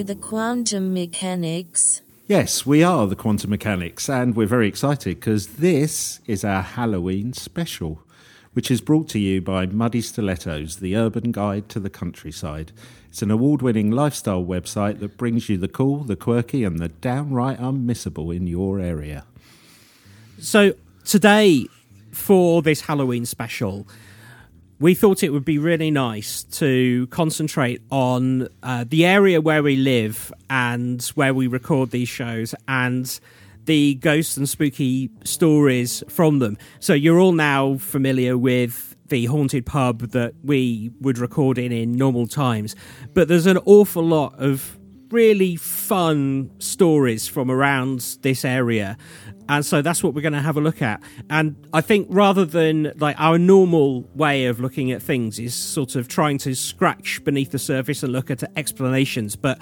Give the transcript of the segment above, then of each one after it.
Are you the quantum mechanics? Yes, we are the Quantum Mechanics, and we're very excited because this is our Halloween special, which is brought to you by Muddy Stilettos, the urban guide to the countryside. It's an award winning lifestyle website that brings you the cool, the quirky, and the downright unmissable in your area. So, today, for this Halloween special, we thought it would be really nice to concentrate on uh, the area where we live and where we record these shows and the ghosts and spooky stories from them. So you're all now familiar with the haunted pub that we would record in in normal times, but there's an awful lot of really fun stories from around this area and so that's what we're going to have a look at. And i think rather than like our normal way of looking at things is sort of trying to scratch beneath the surface and look at explanations but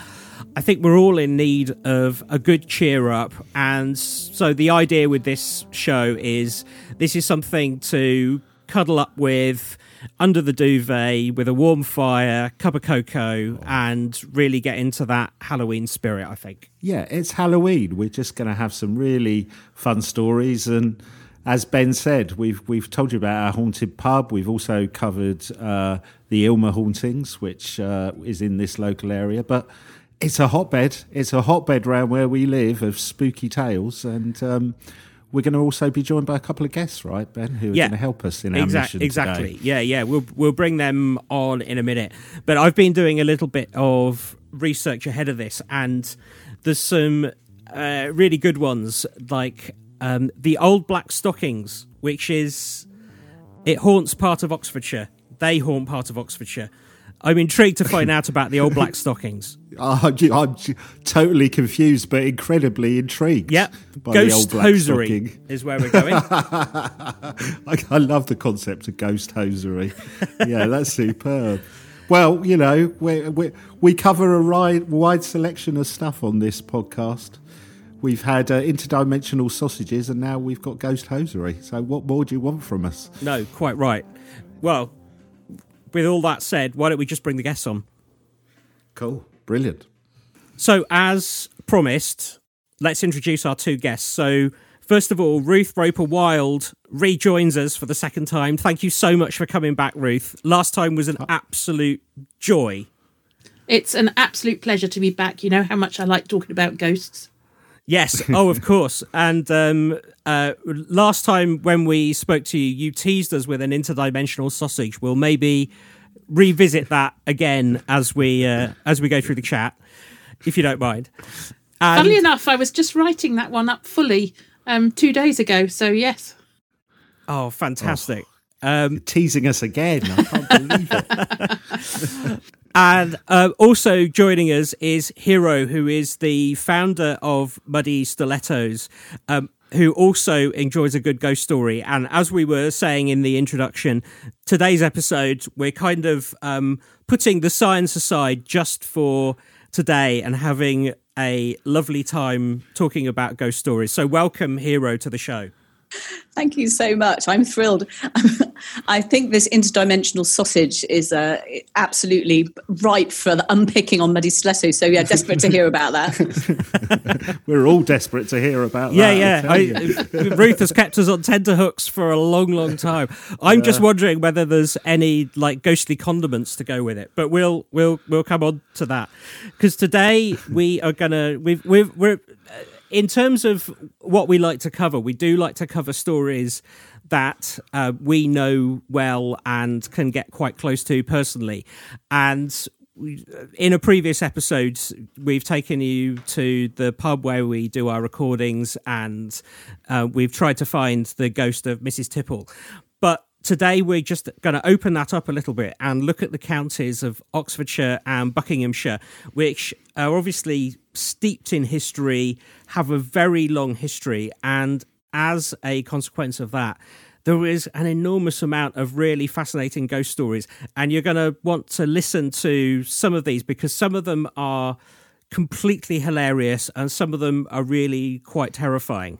i think we're all in need of a good cheer up. And so the idea with this show is this is something to cuddle up with under the duvet with a warm fire, cup of cocoa, and really get into that Halloween spirit, I think. Yeah, it's Halloween. We're just going to have some really fun stories. And as Ben said, we've, we've told you about our haunted pub. We've also covered uh, the Ilma hauntings, which uh, is in this local area. But it's a hotbed. It's a hotbed around where we live of spooky tales. And. Um, we're going to also be joined by a couple of guests, right, Ben, who are yeah, going to help us in our mission Exactly. Today. Yeah, yeah. We'll we'll bring them on in a minute. But I've been doing a little bit of research ahead of this, and there's some uh, really good ones, like um, the old black stockings, which is it haunts part of Oxfordshire. They haunt part of Oxfordshire. I'm intrigued to find out about the old black stockings. I'm, I'm totally confused, but incredibly intrigued. Yep, ghost hosiery stocking. is where we're going. I, I, love the concept of ghost hosiery. yeah, that's superb. Well, you know, we, we, we cover a wide, wide selection of stuff on this podcast. We've had uh, interdimensional sausages, and now we've got ghost hosiery. So, what more do you want from us? No, quite right. Well, with all that said, why don't we just bring the guests on? Cool. Brilliant. So, as promised, let's introduce our two guests. So, first of all, Ruth Roper Wylde rejoins us for the second time. Thank you so much for coming back, Ruth. Last time was an absolute joy. It's an absolute pleasure to be back. You know how much I like talking about ghosts. Yes. Oh, of course. And um, uh, last time when we spoke to you, you teased us with an interdimensional sausage. We'll maybe revisit that again as we uh, as we go through the chat, if you don't mind. And... Funnily enough, I was just writing that one up fully um, two days ago. So yes. Oh, fantastic! Oh, um, teasing us again. I can't believe it. And uh, also joining us is Hero, who is the founder of Muddy Stilettos, um, who also enjoys a good ghost story. And as we were saying in the introduction, today's episode, we're kind of um, putting the science aside just for today and having a lovely time talking about ghost stories. So, welcome, Hero, to the show. Thank you so much. I'm thrilled. I think this interdimensional sausage is uh, absolutely ripe for the unpicking on Muddy Stiletto. So, yeah, desperate to hear about that. We're all desperate to hear about yeah, that. Yeah, yeah. Ruth has kept us on tenterhooks for a long, long time. I'm yeah. just wondering whether there's any like ghostly condiments to go with it, but we'll we'll we'll come on to that because today we are gonna we've we've we're in terms of what we like to cover, we do like to cover stories that uh, we know well and can get quite close to personally. And in a previous episode, we've taken you to the pub where we do our recordings and uh, we've tried to find the ghost of Mrs. Tipple. But today we're just going to open that up a little bit and look at the counties of Oxfordshire and Buckinghamshire, which are obviously steeped in history, have a very long history, and as a consequence of that, there is an enormous amount of really fascinating ghost stories. And you're going to want to listen to some of these because some of them are completely hilarious and some of them are really quite terrifying.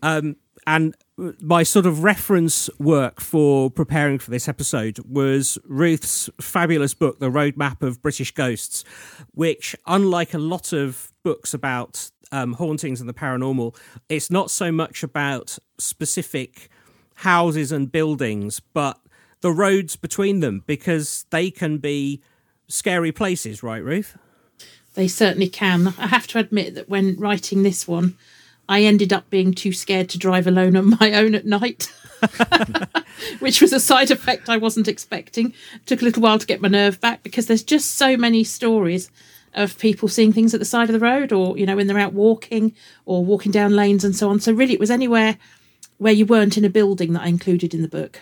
Um, and my sort of reference work for preparing for this episode was Ruth's fabulous book, The Roadmap of British Ghosts, which, unlike a lot of books about um, hauntings and the paranormal, it's not so much about specific houses and buildings, but the roads between them, because they can be scary places, right, Ruth? They certainly can. I have to admit that when writing this one, I ended up being too scared to drive alone on my own at night, which was a side effect I wasn't expecting. Took a little while to get my nerve back because there's just so many stories of people seeing things at the side of the road or, you know, when they're out walking or walking down lanes and so on. So, really, it was anywhere where you weren't in a building that I included in the book.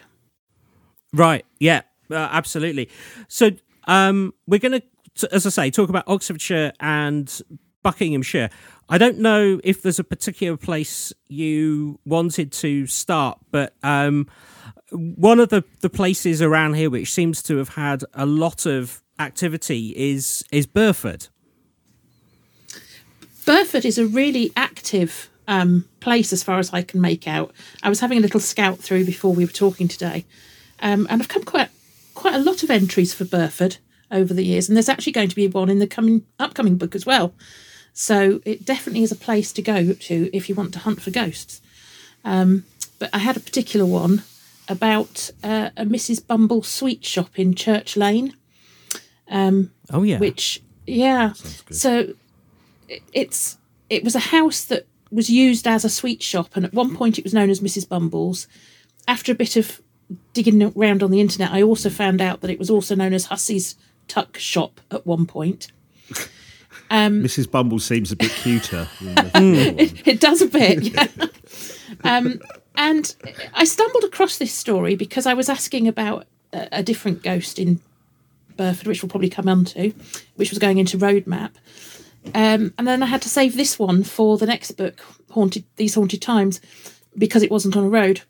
Right. Yeah, uh, absolutely. So, um, we're going to, as I say, talk about Oxfordshire and Buckinghamshire. I don't know if there's a particular place you wanted to start, but um, one of the, the places around here which seems to have had a lot of activity is is Burford. Burford is a really active um, place as far as I can make out. I was having a little scout through before we were talking today, um, and I've come quite quite a lot of entries for Burford over the years, and there's actually going to be one in the coming upcoming book as well. So it definitely is a place to go to if you want to hunt for ghosts. Um, but I had a particular one about uh, a Mrs. Bumble sweet shop in Church Lane. Um, oh yeah, which yeah. So it, it's it was a house that was used as a sweet shop, and at one point it was known as Mrs. Bumble's. After a bit of digging around on the internet, I also found out that it was also known as Hussey's Tuck Shop at one point. Um, Mrs. Bumble seems a bit cuter. it, it, does a bit, yeah. um, and I stumbled across this story because I was asking about a, a different ghost in Burford, which we'll probably come on to, which was going into Roadmap. Um, and then I had to save this one for the next book, Haunted These Haunted Times, because it wasn't on a road.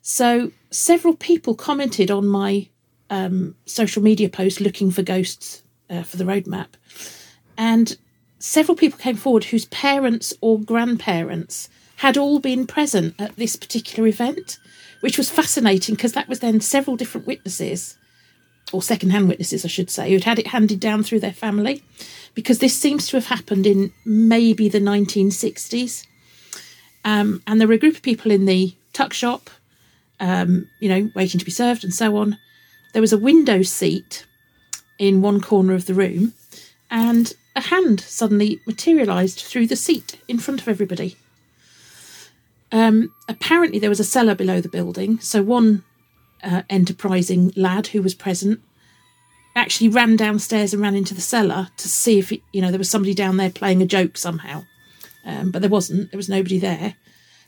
So several people commented on my um, social media post looking for ghosts uh, for the roadmap. And several people came forward whose parents or grandparents had all been present at this particular event, which was fascinating because that was then several different witnesses, or second-hand witnesses, I should say, who'd had it handed down through their family, because this seems to have happened in maybe the 1960s. Um, and there were a group of people in the tuck shop, um, you know, waiting to be served and so on. There was a window seat in one corner of the room, and a hand suddenly materialised through the seat in front of everybody. Um, apparently, there was a cellar below the building, so one uh, enterprising lad who was present actually ran downstairs and ran into the cellar to see if it, you know there was somebody down there playing a joke somehow, um, but there wasn't. There was nobody there,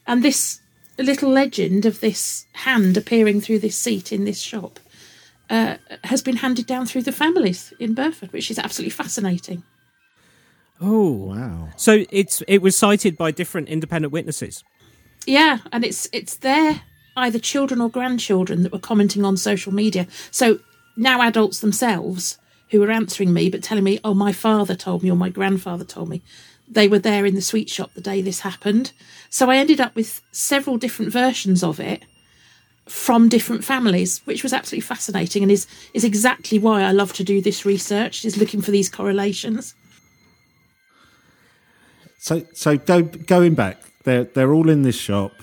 and this little legend of this hand appearing through this seat in this shop uh, has been handed down through the families in Burford, which is absolutely fascinating. Oh wow! So it's it was cited by different independent witnesses. Yeah, and it's it's their either children or grandchildren that were commenting on social media. So now adults themselves who were answering me but telling me, "Oh, my father told me or my grandfather told me." They were there in the sweet shop the day this happened. So I ended up with several different versions of it from different families, which was absolutely fascinating and is is exactly why I love to do this research, is looking for these correlations. So, so go, going back, they're they're all in this shop,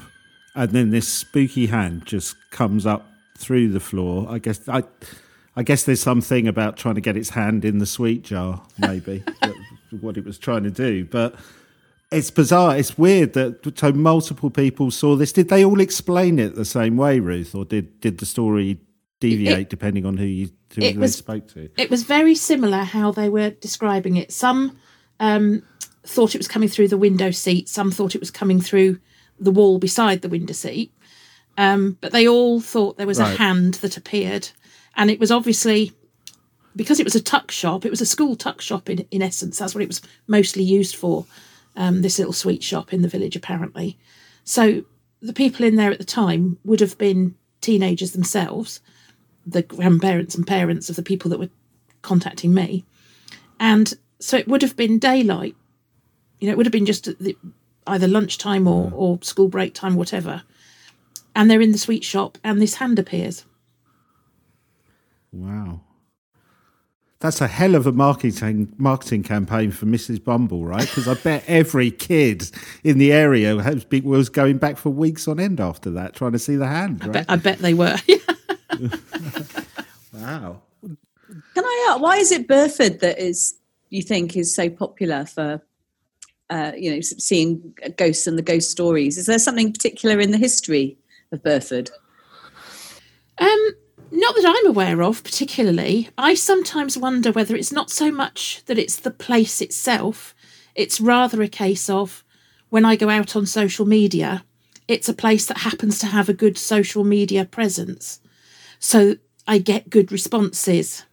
and then this spooky hand just comes up through the floor. I guess I, I guess there's something about trying to get its hand in the sweet jar, maybe what it was trying to do, but. It's bizarre. It's weird that so multiple people saw this. Did they all explain it the same way, Ruth, or did did the story deviate it, depending on who you who they was, spoke to? It was very similar how they were describing it. Some um, thought it was coming through the window seat. Some thought it was coming through the wall beside the window seat. Um, but they all thought there was right. a hand that appeared. And it was obviously because it was a tuck shop, it was a school tuck shop in, in essence. That's what it was mostly used for, um, this little sweet shop in the village, apparently. So the people in there at the time would have been teenagers themselves, the grandparents and parents of the people that were contacting me. And so it would have been daylight you know, it would have been just the, either lunchtime or, mm. or school break time, whatever. and they're in the sweet shop, and this hand appears. Wow. That's a hell of a marketing marketing campaign for Mrs. Bumble, right? Because I bet every kid in the area has been, was going back for weeks on end after that, trying to see the hand. Right? But I bet they were. wow. Can I ask, why is it Burford that is, you think, is so popular for, uh, you know, seeing ghosts and the ghost stories? Is there something particular in the history of Burford? um, not that I'm aware of particularly. I sometimes wonder whether it's not so much that it's the place itself, it's rather a case of when I go out on social media, it's a place that happens to have a good social media presence. So I get good responses.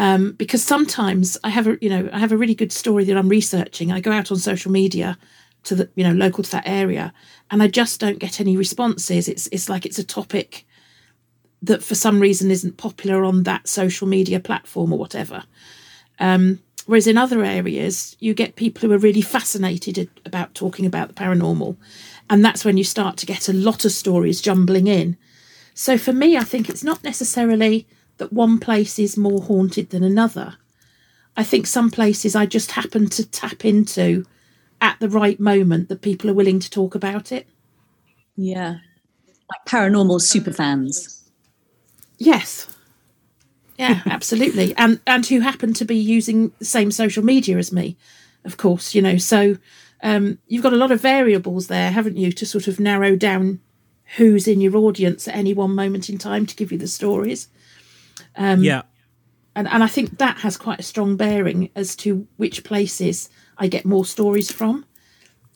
Um, because sometimes I have a you know I have a really good story that I'm researching. I go out on social media to the you know local to that area, and I just don't get any responses. It's it's like it's a topic that for some reason isn't popular on that social media platform or whatever. Um, whereas in other areas, you get people who are really fascinated about talking about the paranormal, and that's when you start to get a lot of stories jumbling in. So for me, I think it's not necessarily that one place is more haunted than another. I think some places I just happen to tap into at the right moment that people are willing to talk about it. Yeah. Like paranormal super fans. Yes. Yeah, absolutely. And and who happen to be using the same social media as me, of course, you know. So um, you've got a lot of variables there, haven't you, to sort of narrow down who's in your audience at any one moment in time to give you the stories. Um, yeah. And and I think that has quite a strong bearing as to which places I get more stories from.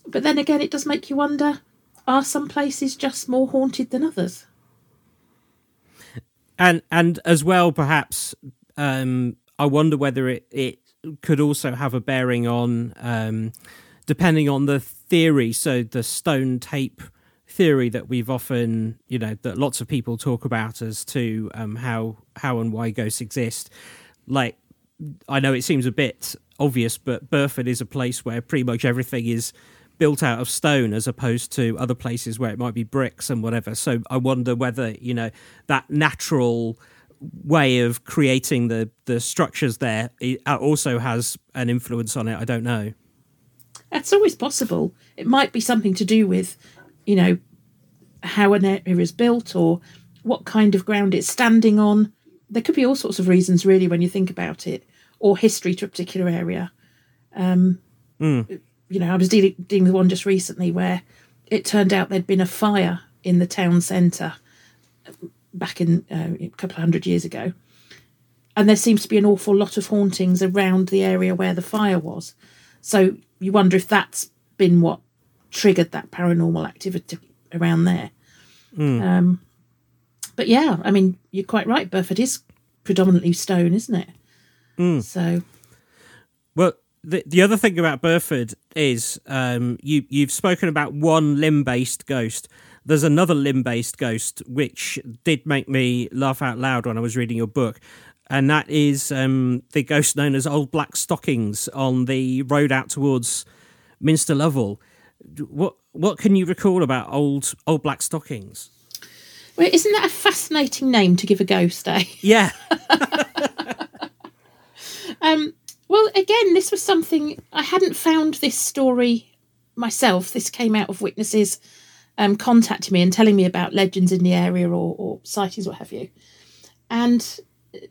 But then again, it does make you wonder: are some places just more haunted than others? and and as well perhaps um i wonder whether it it could also have a bearing on um depending on the theory so the stone tape theory that we've often you know that lots of people talk about as to um how how and why ghosts exist like i know it seems a bit obvious but burford is a place where pretty much everything is built out of stone as opposed to other places where it might be bricks and whatever. So I wonder whether you know that natural way of creating the the structures there uh, also has an influence on it. I don't know. That's always possible. It might be something to do with, you know, how an area is built or what kind of ground it's standing on. There could be all sorts of reasons, really, when you think about it, or history to a particular area. Um, mm you know, I was dealing, dealing with one just recently where it turned out there'd been a fire in the town centre back in uh, a couple of hundred years ago. And there seems to be an awful lot of hauntings around the area where the fire was. So you wonder if that's been what triggered that paranormal activity around there. Mm. Um, but yeah, I mean, you're quite right. Burford is predominantly stone, isn't it? Mm. So, well, the the other thing about Burford is um, you you've spoken about one limb based ghost. There's another limb based ghost which did make me laugh out loud when I was reading your book, and that is um, the ghost known as Old Black Stockings on the road out towards Minster Lovell. What what can you recall about old Old Black Stockings? Well, isn't that a fascinating name to give a ghost, eh? Yeah. um, well, again, this was something I hadn't found this story myself. This came out of witnesses um, contacting me and telling me about legends in the area or, or sightings, what have you. And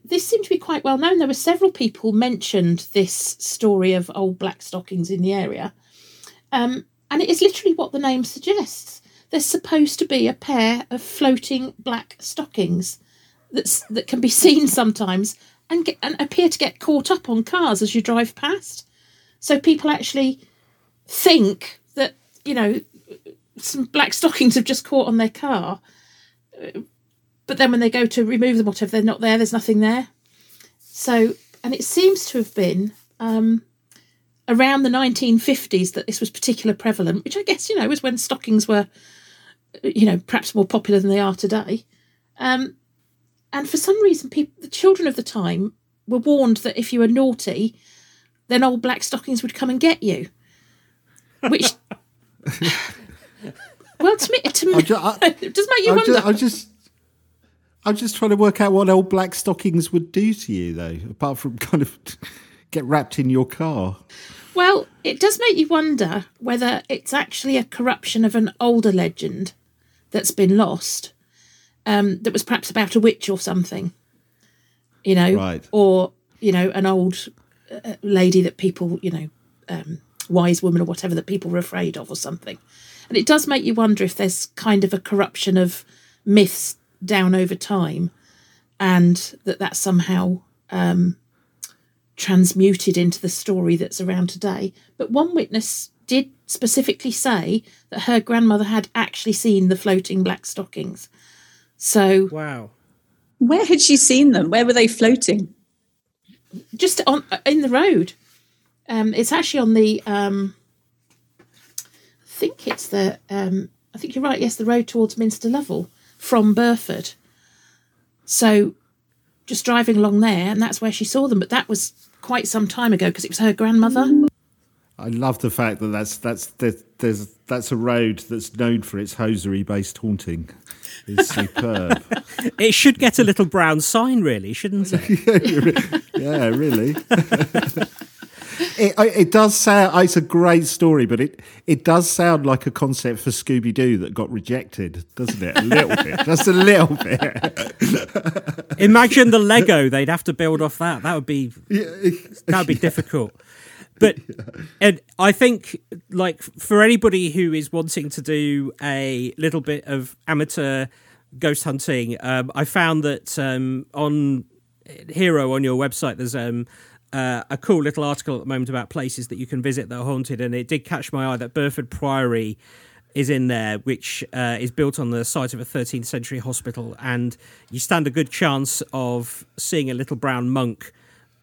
this seemed to be quite well known. There were several people mentioned this story of old black stockings in the area. Um, and it is literally what the name suggests. There's supposed to be a pair of floating black stockings that's, that can be seen sometimes and, get, and appear to get caught up on cars as you drive past. So people actually think that, you know, some black stockings have just caught on their car. But then when they go to remove them, whatever, they're not there, there's nothing there. So, and it seems to have been um, around the 1950s that this was particularly prevalent, which I guess, you know, was when stockings were, you know, perhaps more popular than they are today. Um, and for some reason, people, the children of the time were warned that if you were naughty, then old black stockings would come and get you. Which Well, to me, to me I'm I- it does make you I'm wonder. just, I'm just, I'm just trying to work out what old black stockings would do to you, though, apart from kind of get wrapped in your car. Well, it does make you wonder whether it's actually a corruption of an older legend that's been lost, um, that was perhaps about a witch or something, you know, Right. or you know, an old uh, lady that people, you know, um, wise woman or whatever that people were afraid of or something. And it does make you wonder if there's kind of a corruption of myths down over time, and that that's somehow um, transmuted into the story that's around today. But one witness did specifically say that her grandmother had actually seen the floating black stockings. So Wow. Where had she seen them? Where were they floating? just on in the road, um, it's actually on the. Um, I think it's the. Um, I think you're right. Yes, the road towards Minster Lovell from Burford. So, just driving along there, and that's where she saw them. But that was quite some time ago because it was her grandmother. I love the fact that that's that's there's, there's that's a road that's known for its hosiery-based haunting. It's superb. It should get a little brown sign, really, shouldn't it? yeah, really. It, it does sound. It's a great story, but it it does sound like a concept for Scooby Doo that got rejected, doesn't it? A little bit, just a little bit. Imagine the Lego they'd have to build off that. That would be that would be difficult. But and I think like for anybody who is wanting to do a little bit of amateur ghost hunting, um, I found that um, on Hero on your website there's um, uh, a cool little article at the moment about places that you can visit that are haunted, and it did catch my eye that Burford Priory is in there, which uh, is built on the site of a 13th century hospital, and you stand a good chance of seeing a little brown monk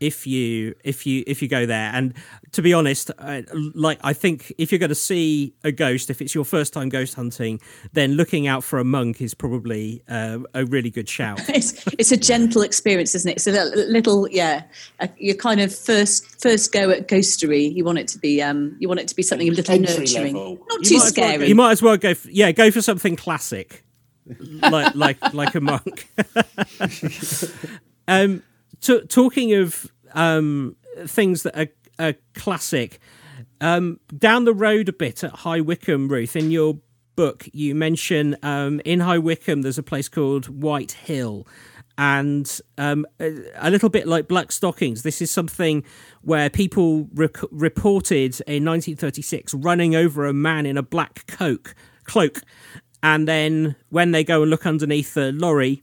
if you if you if you go there. And to be honest, uh, like I think if you're going to see a ghost, if it's your first time ghost hunting, then looking out for a monk is probably uh, a really good shout. It's it's a gentle experience, isn't it? It's a little, little yeah. Uh, your kind of first first go at ghostery. You want it to be um. You want it to be something a little Entry nurturing, level. not You too might as well scary. you might as well go. For, yeah, go for something classic, like like like a monk. um, t- talking of um things that are, are classic, um, down the road a bit at High Wycombe, Ruth, in your book, you mention um, in High Wycombe there's a place called White Hill. And um, a, little bit like Black Stockings, this is something where people rec- reported in 1936 running over a man in a black coke, cloak. And then when they go and look underneath the lorry,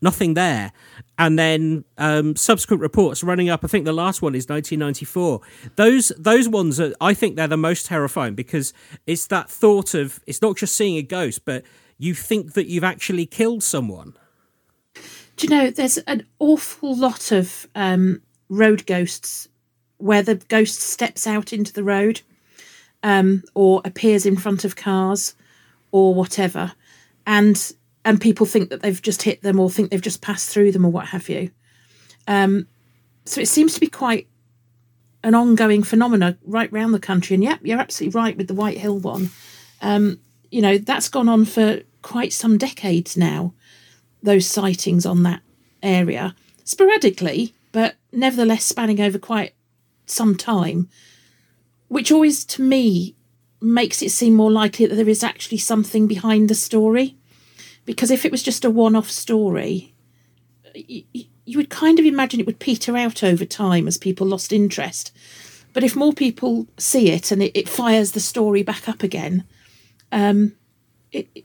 nothing there. And then um, subsequent reports running up. I think the last one is 1994. Those those ones are. I think they're the most terrifying because it's that thought of it's not just seeing a ghost, but you think that you've actually killed someone. Do you know there's an awful lot of um, road ghosts where the ghost steps out into the road um, or appears in front of cars or whatever, and and people think that they've just hit them or think they've just passed through them or what have you. Um, so it seems to be quite an ongoing phenomena right round the country. And yep, you're absolutely right with the White Hill one. Um, you know that's gone on for quite some decades now those sightings on that area sporadically, but nevertheless spanning over quite some time, which always to me makes it seem more likely that there is actually something behind the story. Because if it was just a one off story, y- y- you would kind of imagine it would peter out over time as people lost interest. But if more people see it and it, it fires the story back up again, um, it, it-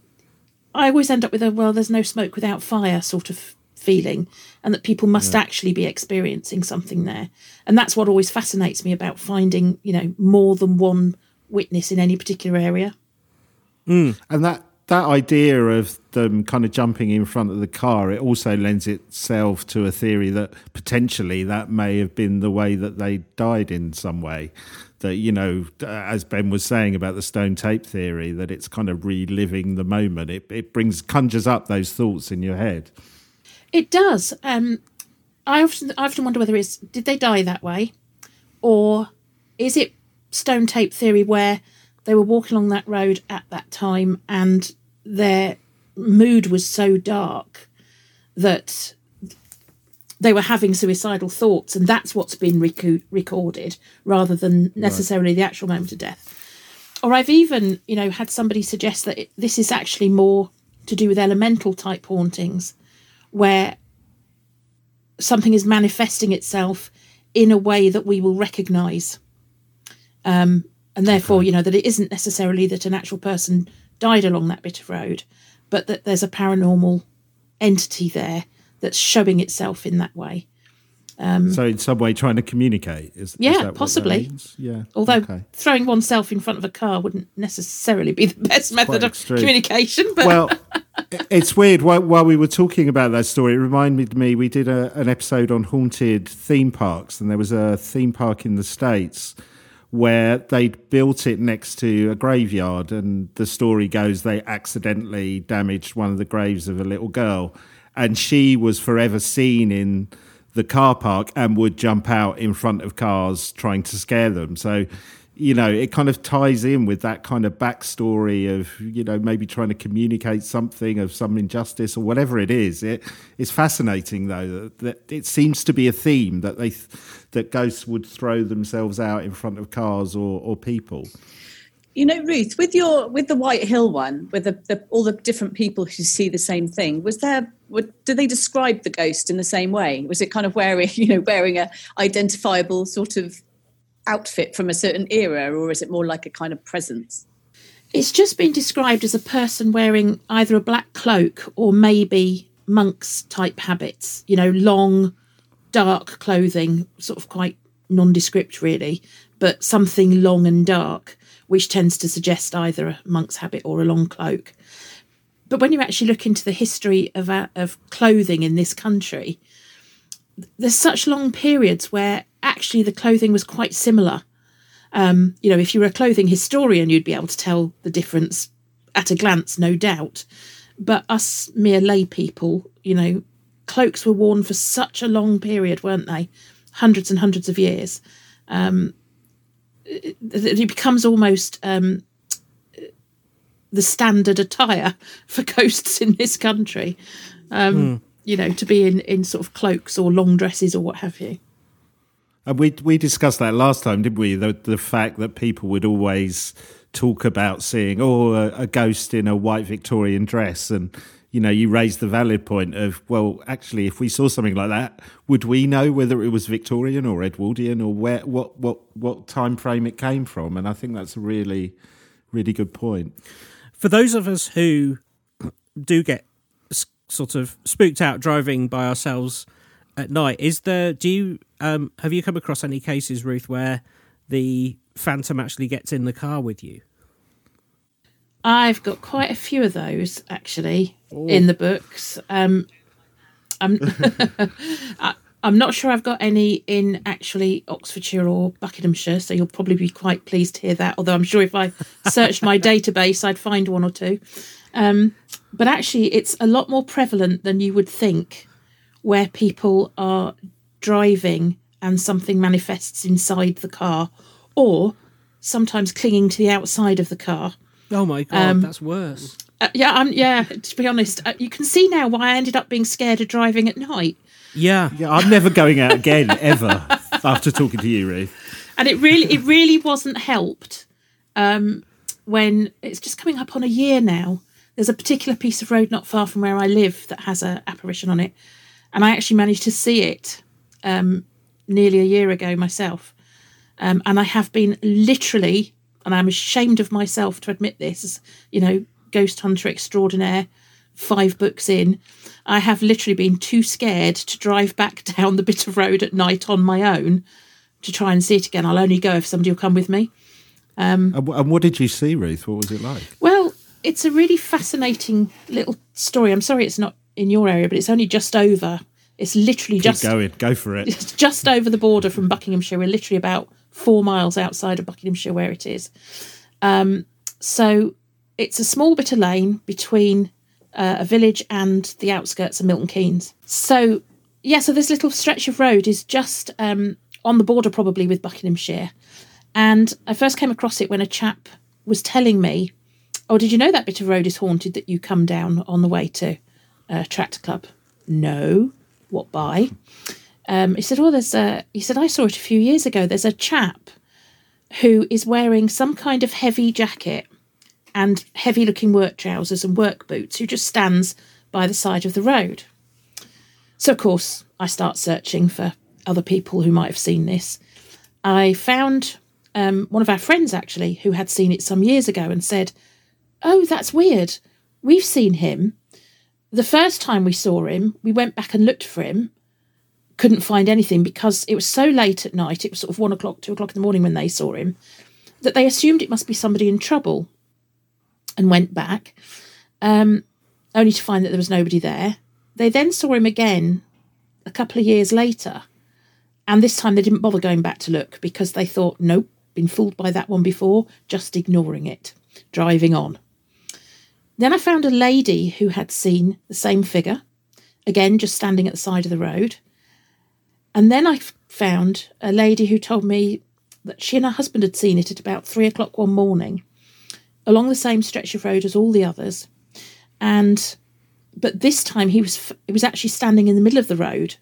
I always end up with a well, there's no smoke without fire sort of feeling, and that people must actually be experiencing something there. And that's what always fascinates me about finding, you know, more than one witness in any particular area. And that that idea of them kind of jumping in front of the car, it also lends itself to a theory that potentially that may have been the way that they died in some way. That you know, as Ben was saying about the stone tape theory, that it's kind of reliving the moment. It it brings conjures up those thoughts in your head. It does. Um, I often, I often wonder whether it's did they die that way, or is it stone tape theory where they were walking along that road at that time, and their mood was so dark that they were having suicidal thoughts, and that's what's been reco- recorded rather than necessarily the actual moment of death. Or I've even, you know, had somebody suggest that it, this is actually more to do with elemental type hauntings, where something is manifesting itself in a way that we will recognise. Um, and therefore, you know, that it isn't necessarily that an actual person died along that bit of road, but that there's a paranormal entity there that's showing itself in that way. Um, so in some way trying to communicate. Is, is Yeah, that possibly. Yeah. Although okay. throwing oneself in front of a car wouldn't necessarily be the best method of communication, but well, it's weird. While, while we were talking about that story, it reminded me we did a, an episode on haunted theme parks, and there was a theme park in the States where they'd built it next to a graveyard, and the story goes they accidentally damaged one of the graves of a little girl, and she was forever seen in the car park and would jump out in front of cars trying to scare them. So you know, it kind of ties in with that kind of backstory of, you know, maybe trying to communicate something of some injustice or whatever it is. It, it's fascinating though that, that it seems to be a theme that they that ghosts would throw themselves out in front of cars or, or people. You know, Ruth, with your with the White Hill one, with the, the all the different people who see the same thing, was there? Would, did they describe the ghost in the same way? Was it kind of wearing, you know, wearing a identifiable sort of outfit from a certain era, or is it more like a kind of presence? it's just been described as a person wearing either a black cloak or maybe monks type habits, you know, long, dark clothing, sort of quite nondescript, really, but something long and dark, which tends to suggest either a monk's habit or a long cloak. But when you actually look into the history of, uh, of clothing in this country, there's such long periods where actually the clothing was quite similar. Um, you know, if you were a clothing historian, you'd be able to tell the difference at a glance, no doubt. But us mere lay people, you know, cloaks were worn for such a long period, weren't they? Hundreds and hundreds of years. Um, it, it becomes almost um, the standard attire for ghosts in this country. Um, You know, to be in, in sort of cloaks or long dresses or what have you. And we we discussed that last time, didn't we? The the fact that people would always talk about seeing oh a, a ghost in a white Victorian dress, and you know you raised the valid point of well, actually, if we saw something like that, would we know whether it was Victorian or Edwardian or where what what what time frame it came from? And I think that's a really really good point. For those of us who do get sort of spooked out driving by ourselves at night, is there? Do you um, have you come across any cases, Ruth, where the phantom actually gets in the car with you? I've got quite a few of those actually in the books. Um, I'm I, I'm not sure I've got any in actually Oxfordshire or Buckinghamshire, so you'll probably be quite pleased to hear that. Although I'm sure if I searched my database, I'd find one or two. Um, but actually, it's a lot more prevalent than you would think, where people are driving and something manifests inside the car, or sometimes clinging to the outside of the car. Oh my god, that's worse. Uh, yeah, I'm, yeah. To be honest, uh, you can see now why I ended up being scared of driving at night, Yeah, Yeah, I'm never going out again ever after talking to you, Ruth. and it really, it really wasn't helped um, when it's just coming up on a year now. There's a particular piece of road not far from where I live that has a apparition on it, and I actually managed to see it um, nearly a year ago myself. Um, and I have been literally, and I'm ashamed of myself to admit this, as, you know, ghost hunter extraordinaire, five books in, I have literally been too scared to drive back down the bit of road at night on my own to try and see it again. I'll only go if somebody will come with me. Wh- and what did you see, Ruth? What was it like? Well, it's a really fascinating little story. I'm sorry it's not in your area, but it's only just over. It's literally Keep just going, go for it. it's just over the border from Buckinghamshire. We're literally about four miles outside of Buckinghamshire where it is. Um, so it's a small bit of lane between uh, a village and the outskirts of Milton Keynes. So yeah, so this little stretch of road is just um, on the border probably with Buckinghamshire. And I first came across it when a chap was telling me, "Oh, did you know that bit of road is haunted that you come down on the way to uh, Tractor Club?" No. What by? Um, he said, "Oh, there's a." He said, "I saw it a few years ago. There's a chap who is wearing some kind of heavy jacket and heavy-looking work trousers and work boots, who just stands by the side of the road." So, of course, I start searching for other people who might have seen this. I found um, one of our friends actually who had seen it some years ago and said, Oh, that's weird. We've seen him. The first time we saw him, we went back and looked for him, couldn't find anything because it was so late at night, it was sort of one o'clock, two o'clock in the morning when they saw him, that they assumed it must be somebody in trouble and went back, um, only to find that there was nobody there. They then saw him again a couple of years later, and this time they didn't bother going back to look because they thought, nope, been fooled by that one before, just ignoring it, driving on. Then I found a lady who had seen the same figure, again, just standing at the side of the road. And then I found a lady who told me that she and her husband had seen it at about three o'clock one morning along the same stretch of road as all the others. And but this time he was he was actually standing in the middle of the road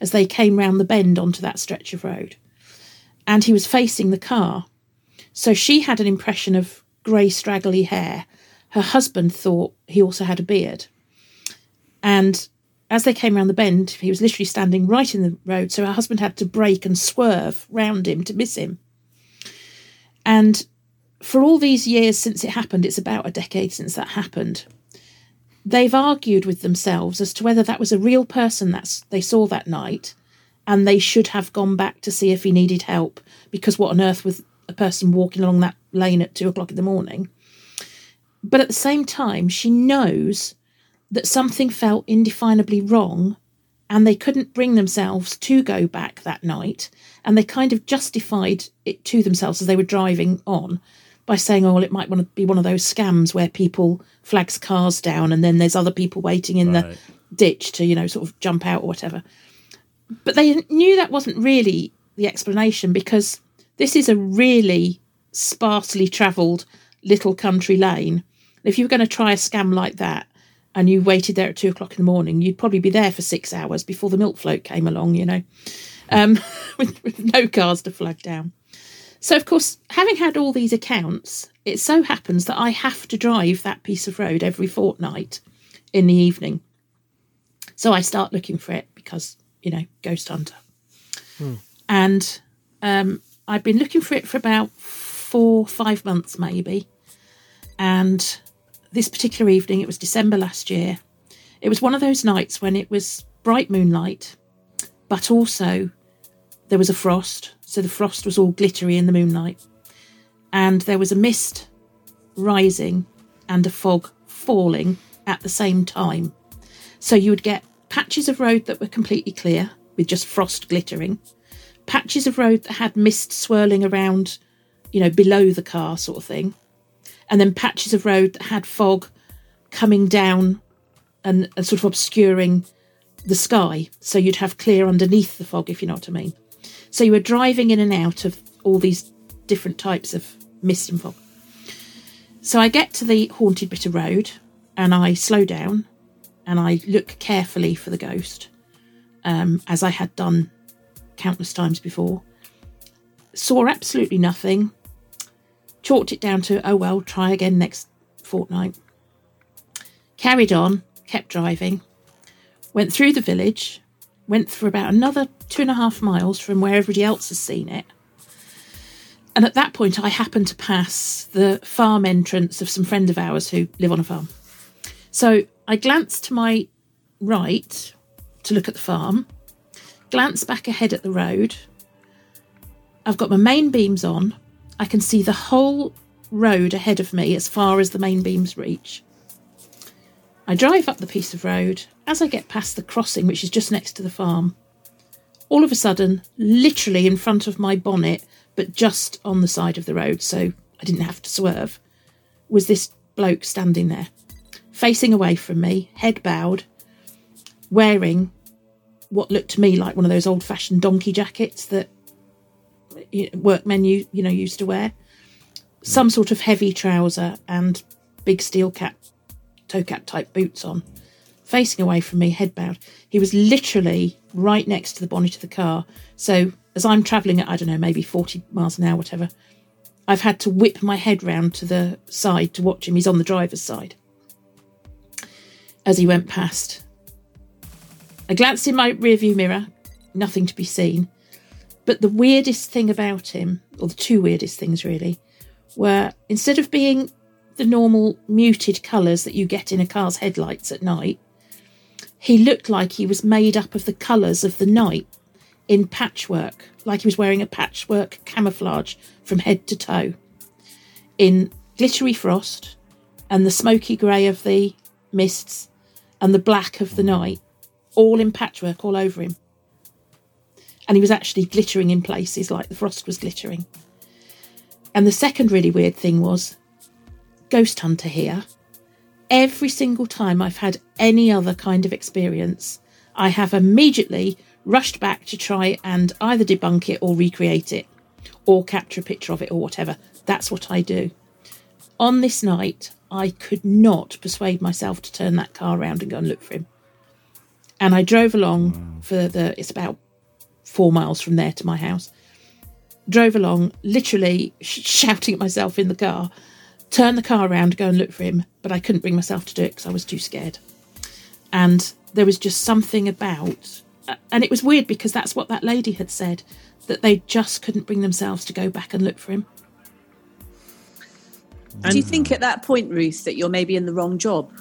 as they came round the bend onto that stretch of road and he was facing the car so she had an impression of grey straggly hair her husband thought he also had a beard. And as they came round the bend he was literally standing right in the road so her husband had to brake and swerve round him to miss him. And for all these years since it happened it's about a decade since that happened they've argued with themselves as to whether that was a real person that they saw that night and they should have gone back to see if he needed help because what on earth was a person walking along that lane at two o'clock in the morning but at the same time she knows that something felt indefinably wrong and they couldn't bring themselves to go back that night and they kind of justified it to themselves as they were driving on by saying, oh, well, it might want to be one of those scams where people flags cars down and then there's other people waiting in Right. the ditch to, you know, sort of jump out or whatever. But they knew that wasn't really the explanation because this is a really sparsely travelled little country lane. If you were going to try a scam like that and you waited there at two o'clock in the morning, you'd probably be there for six hours before the milk float came along, you know, um, with, with no cars to flag down. So, of course, having had all these accounts, it so happens that I have to drive that piece of road every fortnight in the evening. So I start looking for it because, you know, ghost hunter. And um, I've been looking for it for about four, five months maybe. And this particular evening, it was December last year, it was one of those nights when it was bright moonlight, but also there was a frost. So the frost was all glittery in the moonlight. And there was a mist rising and a fog falling at the same time. So you would get patches of road that were completely clear with just frost glittering, patches of road that had mist swirling around, you know, below the car sort of thing, and then patches of road that had fog coming down and, and sort of obscuring the sky. So you'd have clear underneath the fog, if you know what I mean. So you were driving in and out of all these different types of mist and fog. So I get to the haunted bit of road and I slow down and I look carefully for the ghost, um, as I had done countless times before. Saw absolutely nothing. Chalked it down to, oh well, try again next fortnight. Carried on, kept driving. Went through the village, went for about another two and a half miles from where everybody else has seen it. And at that point, I happened to pass the farm entrance of some friend of ours who live on a farm. So I glanced to my right to look at the farm, glanced back ahead at the road. I've got my main beams on. I can see the whole road ahead of me as far as the main beams reach. I drive up the piece of road. As I get past the crossing, which is just next to the farm, all of a sudden, literally in front of my bonnet, but just on the side of the road, so I didn't have to swerve, was this bloke standing there, facing away from me, head bowed, wearing what looked to me like one of those old fashioned donkey jackets that workmen you, you know used to wear some sort of heavy trouser and big steel cap, toe cap type boots on, facing away from me, head bowed. He was literally right next to the bonnet of the car. So as I'm travelling at, I don't know, maybe 40 miles an hour, whatever, I've had to whip my head round to the side to watch him. He's on the driver's side as he went past. I glanced in my rearview mirror, nothing to be seen. But the weirdest thing about him, or the two weirdest things really, were instead of being the normal muted colours that you get in a car's headlights at night, he looked like he was made up of the colours of the night in patchwork, like he was wearing a patchwork camouflage from head to toe, in glittery frost and the smoky grey of the mists and the black of the night, all in patchwork all over him. And he was actually glittering in places like the frost was glittering. And the second really weird thing was Ghost Hunter here. Every single time I've had any other kind of experience, I have immediately rushed back to try and either debunk it or recreate it or capture a picture of it or whatever. That's what I do. On this night, I could not persuade myself to turn that car around and go and look for him. And I drove along for the, it's about four miles from there to my house. Drove along, literally sh- shouting at myself in the car, turned the car around to go and look for him, but I couldn't bring myself to do it because I was too scared. And there was just something about, uh, and it was weird because that's what that lady had said, that they just couldn't bring themselves to go back and look for him. Do you think at that point, Ruth, that you're maybe in the wrong job?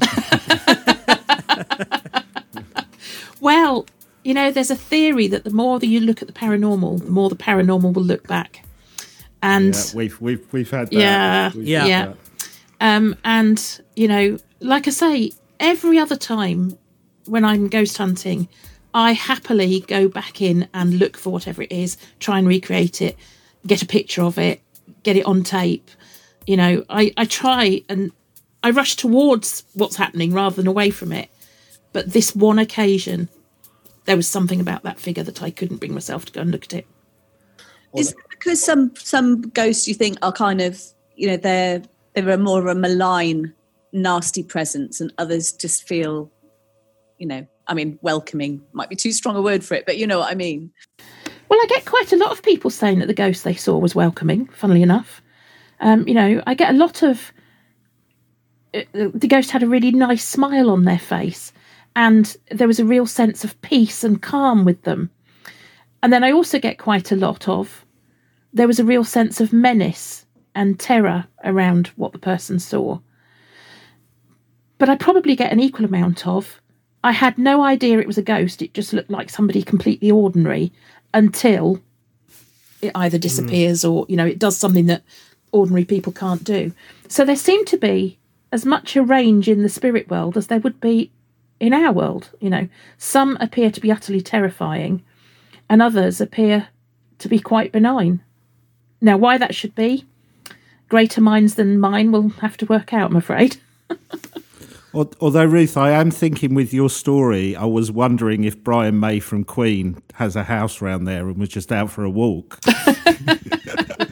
Well, you know, there's a theory that the more that you look at the paranormal, the more the paranormal will look back. And Yeah, we've we've we've had that. Yeah, We've yeah. yeah. that. Um, and you know, like I say, every other time when I'm ghost hunting, I happily go back in and look for whatever it is, try and recreate it, get a picture of it, get it on tape. You know, I, I try and I rush towards what's happening rather than away from it. But this one occasion, there was something about that figure that I couldn't bring myself to go and look at it. Is it because some some ghosts you think are kind of you know they're they're a more of a malign, nasty presence, and others just feel, you know, I mean, welcoming might be too strong a word for it, but you know what I mean. Well, I get quite a lot of people saying that the ghost they saw was welcoming, funnily enough. Um, you know, I get a lot of. uh, The ghost had a really nice smile on their face, and there was a real sense of peace and calm with them. And then I also get quite a lot of. There was a real sense of menace and terror around what the person saw. But I probably get an equal amount of. I had no idea it was a ghost. It just looked like somebody completely ordinary until it either mm. disappears or, you know, it does something that ordinary people can't do. So there seemed to be as much a range in the spirit world as there would be in our world. You know, some appear to be utterly terrifying and others appear to be quite benign. Now, why that should be, greater minds than mine will have to work out, I'm afraid. Although Ruth, I am thinking with your story, I was wondering if Brian May from Queen has a house round there and was just out for a walk.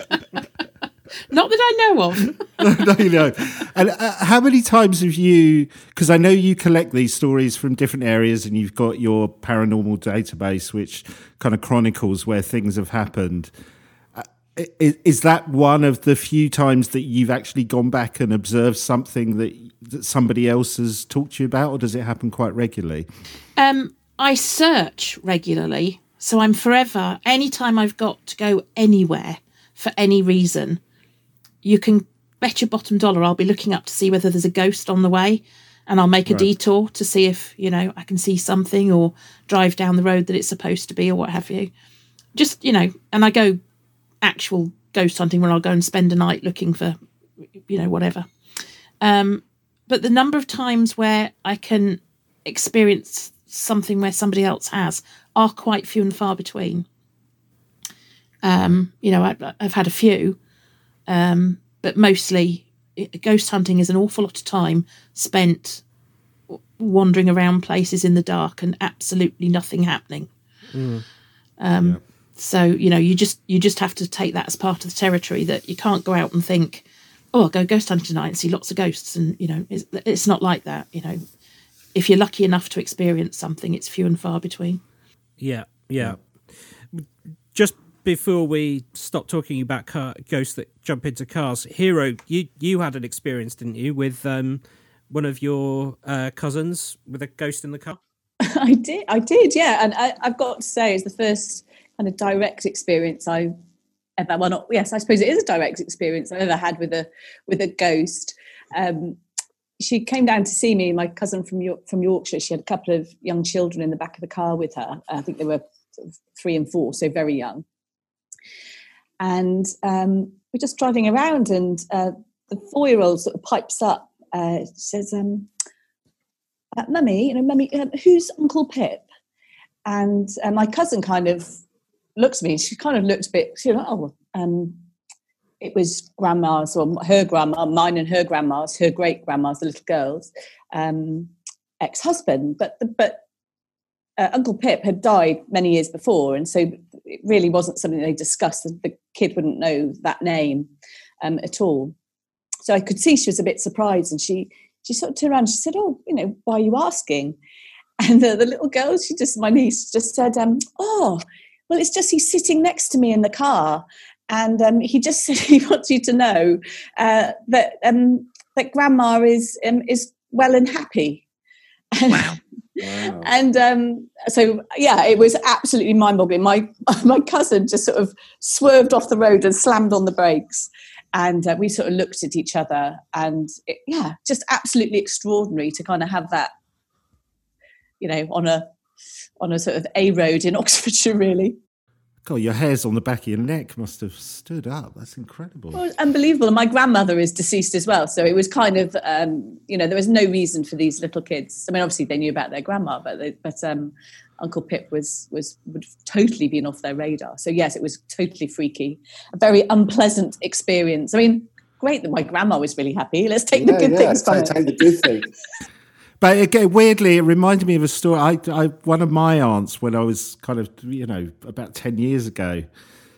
Not that I know of. no, no. And uh, how many times have you? Because I know you collect these stories from different areas, and you've got your paranormal database, which kind of chronicles where things have happened. Uh, i- Is that one of the few times that you've actually gone back and observed something that, that somebody else has talked to you about, or does it happen quite regularly? Um, I search regularly, so I'm forever. Anytime I've got to go anywhere for any reason, you can bet your bottom dollar I'll be looking up to see whether there's a ghost on the way, and I'll make a detour to see if you know I can see something or drive down the road that it's supposed to be or what have you. Just you know, and I go actual ghost hunting where I'll go and spend a night looking for you know whatever. Um, but the number of times where I can experience something where somebody else has are quite few and far between. Um, you know, I, I've had a few, um, but mostly it, ghost hunting is an awful lot of time spent wandering around places in the dark and absolutely nothing happening. Um, So you know, you just you just have to take that as part of the territory that you can't go out and think, oh, I'll go ghost hunting tonight and see lots of ghosts, and you know, it's, it's not like that. You know, if you're lucky enough to experience something, it's few and far between. Yeah, yeah. Before we stop talking about car, ghosts that jump into cars, Hero, you you had an experience, didn't you, with um, one of your uh, cousins with a ghost in the car? I did, I did, yeah. And I, I've got to say, it's the first kind of direct experience I ever. Well, not yes, I suppose it is a direct experience I've ever had with a with a ghost. Um, she came down to see me, my cousin from York, from Yorkshire. She had a couple of young children in the back of the car with her. I think they were three and four, so very young. And um, we're just driving around, and uh, the four-year-old sort of pipes up. Uh, says, um, uh, "Mummy, you know, Mummy, um, who's Uncle Pip?" And uh, my cousin kind of looks at me. She kind of looked a bit. She like, "Oh, um, it was grandma's or her grandma, mine and her grandma's, her great grandma's, the little girls, um, ex-husband. But the, but uh, Uncle Pip had died many years before, and so it really wasn't something they discussed. The kid wouldn't know that name um, at all. So I could see she was a bit surprised, and she she sort of turned around. She said, "Oh, you know, why are you asking?" And the, the little girl, she just my niece just said, um, "Oh, well, it's just he's sitting next to me in the car, and um, he just said he wants you to know uh, that um, that Grandma is um, is well and happy." Wow. And um, so yeah, it was absolutely mind-boggling. My my cousin just sort of swerved off the road and slammed on the brakes, and uh, we sort of looked at each other, and it, yeah, just absolutely extraordinary to kind of have that, you know, on a on a sort of a road in Oxfordshire, really. God, your hairs on the back of your neck must have stood up. That's incredible. Well, it was unbelievable. And my grandmother is deceased as well. So it was kind of, um, you know, there was no reason for these little kids. I mean, obviously they knew about their grandma, but they, but um, Uncle Pip was was would have totally been off their radar. So yes, it was totally freaky, a very unpleasant experience. I mean, great that my grandma was really happy. Let's take the good yeah, things from take, it. take the good things. But again, weirdly, it reminded me of a story. I, I, one of my aunts, when I was kind of, you know, about 10 years ago,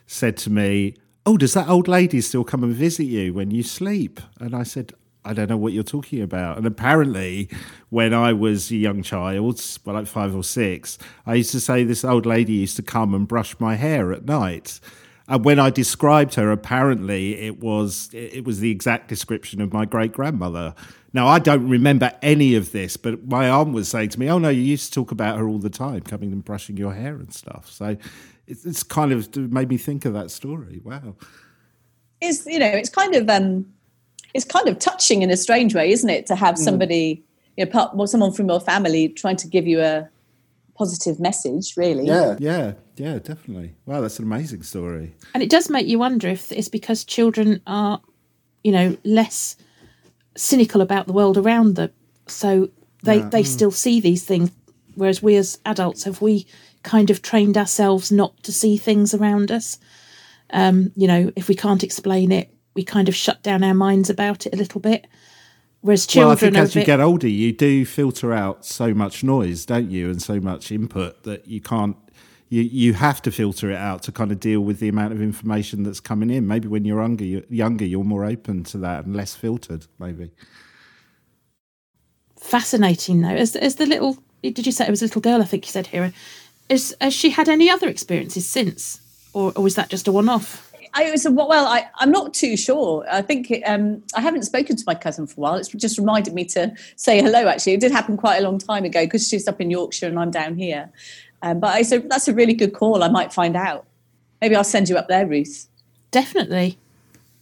said to me, Oh, does that old lady still come and visit you when you sleep? And I said, I don't know what you're talking about. And apparently, when I was a young child, well, like five or six, I used to say this old lady used to come and brush my hair at night. And when I described her, apparently it was it was the exact description of my great grandmother. Now I don't remember any of this, but my aunt was saying to me, "Oh no, you used to talk about her all the time, coming and brushing your hair and stuff." So it's, it's kind of made me think of that story. Wow. It's you know, it's kind of um, it's kind of touching in a strange way, isn't it, to have somebody, you know, part, well, someone from your family trying to give you a positive message. Really, Yeah. Yeah, yeah, definitely. Wow, that's an amazing story. And it does make you wonder if it's because children are, you know, less cynical about the world around them. So they, they still see these things. Whereas we as adults, have we kind of trained ourselves not to see things around us? Um, you know, if we can't explain it, we kind of shut down our minds about it a little bit. Whereas well, I think as a you bit, get older, you do filter out so much noise, don't you, and so much input that you can't. You you have to filter it out to kind of deal with the amount of information that's coming in. Maybe when you're younger, you're, younger, you're more open to that and less filtered. Maybe. fascinating though. As, as the little, did you say it was a little girl? I think you said here. Is, has she had any other experiences since? Or, or was that just a one off? I was well. I, I'm not too sure. I think it, um, I haven't spoken to my cousin for a while. It's just reminded me to say hello. Actually, it did happen quite a long time ago because she's up in Yorkshire and I'm down here. Um, but I said that's a really good call. I might find out. Maybe I'll send you up there, Ruth. Definitely.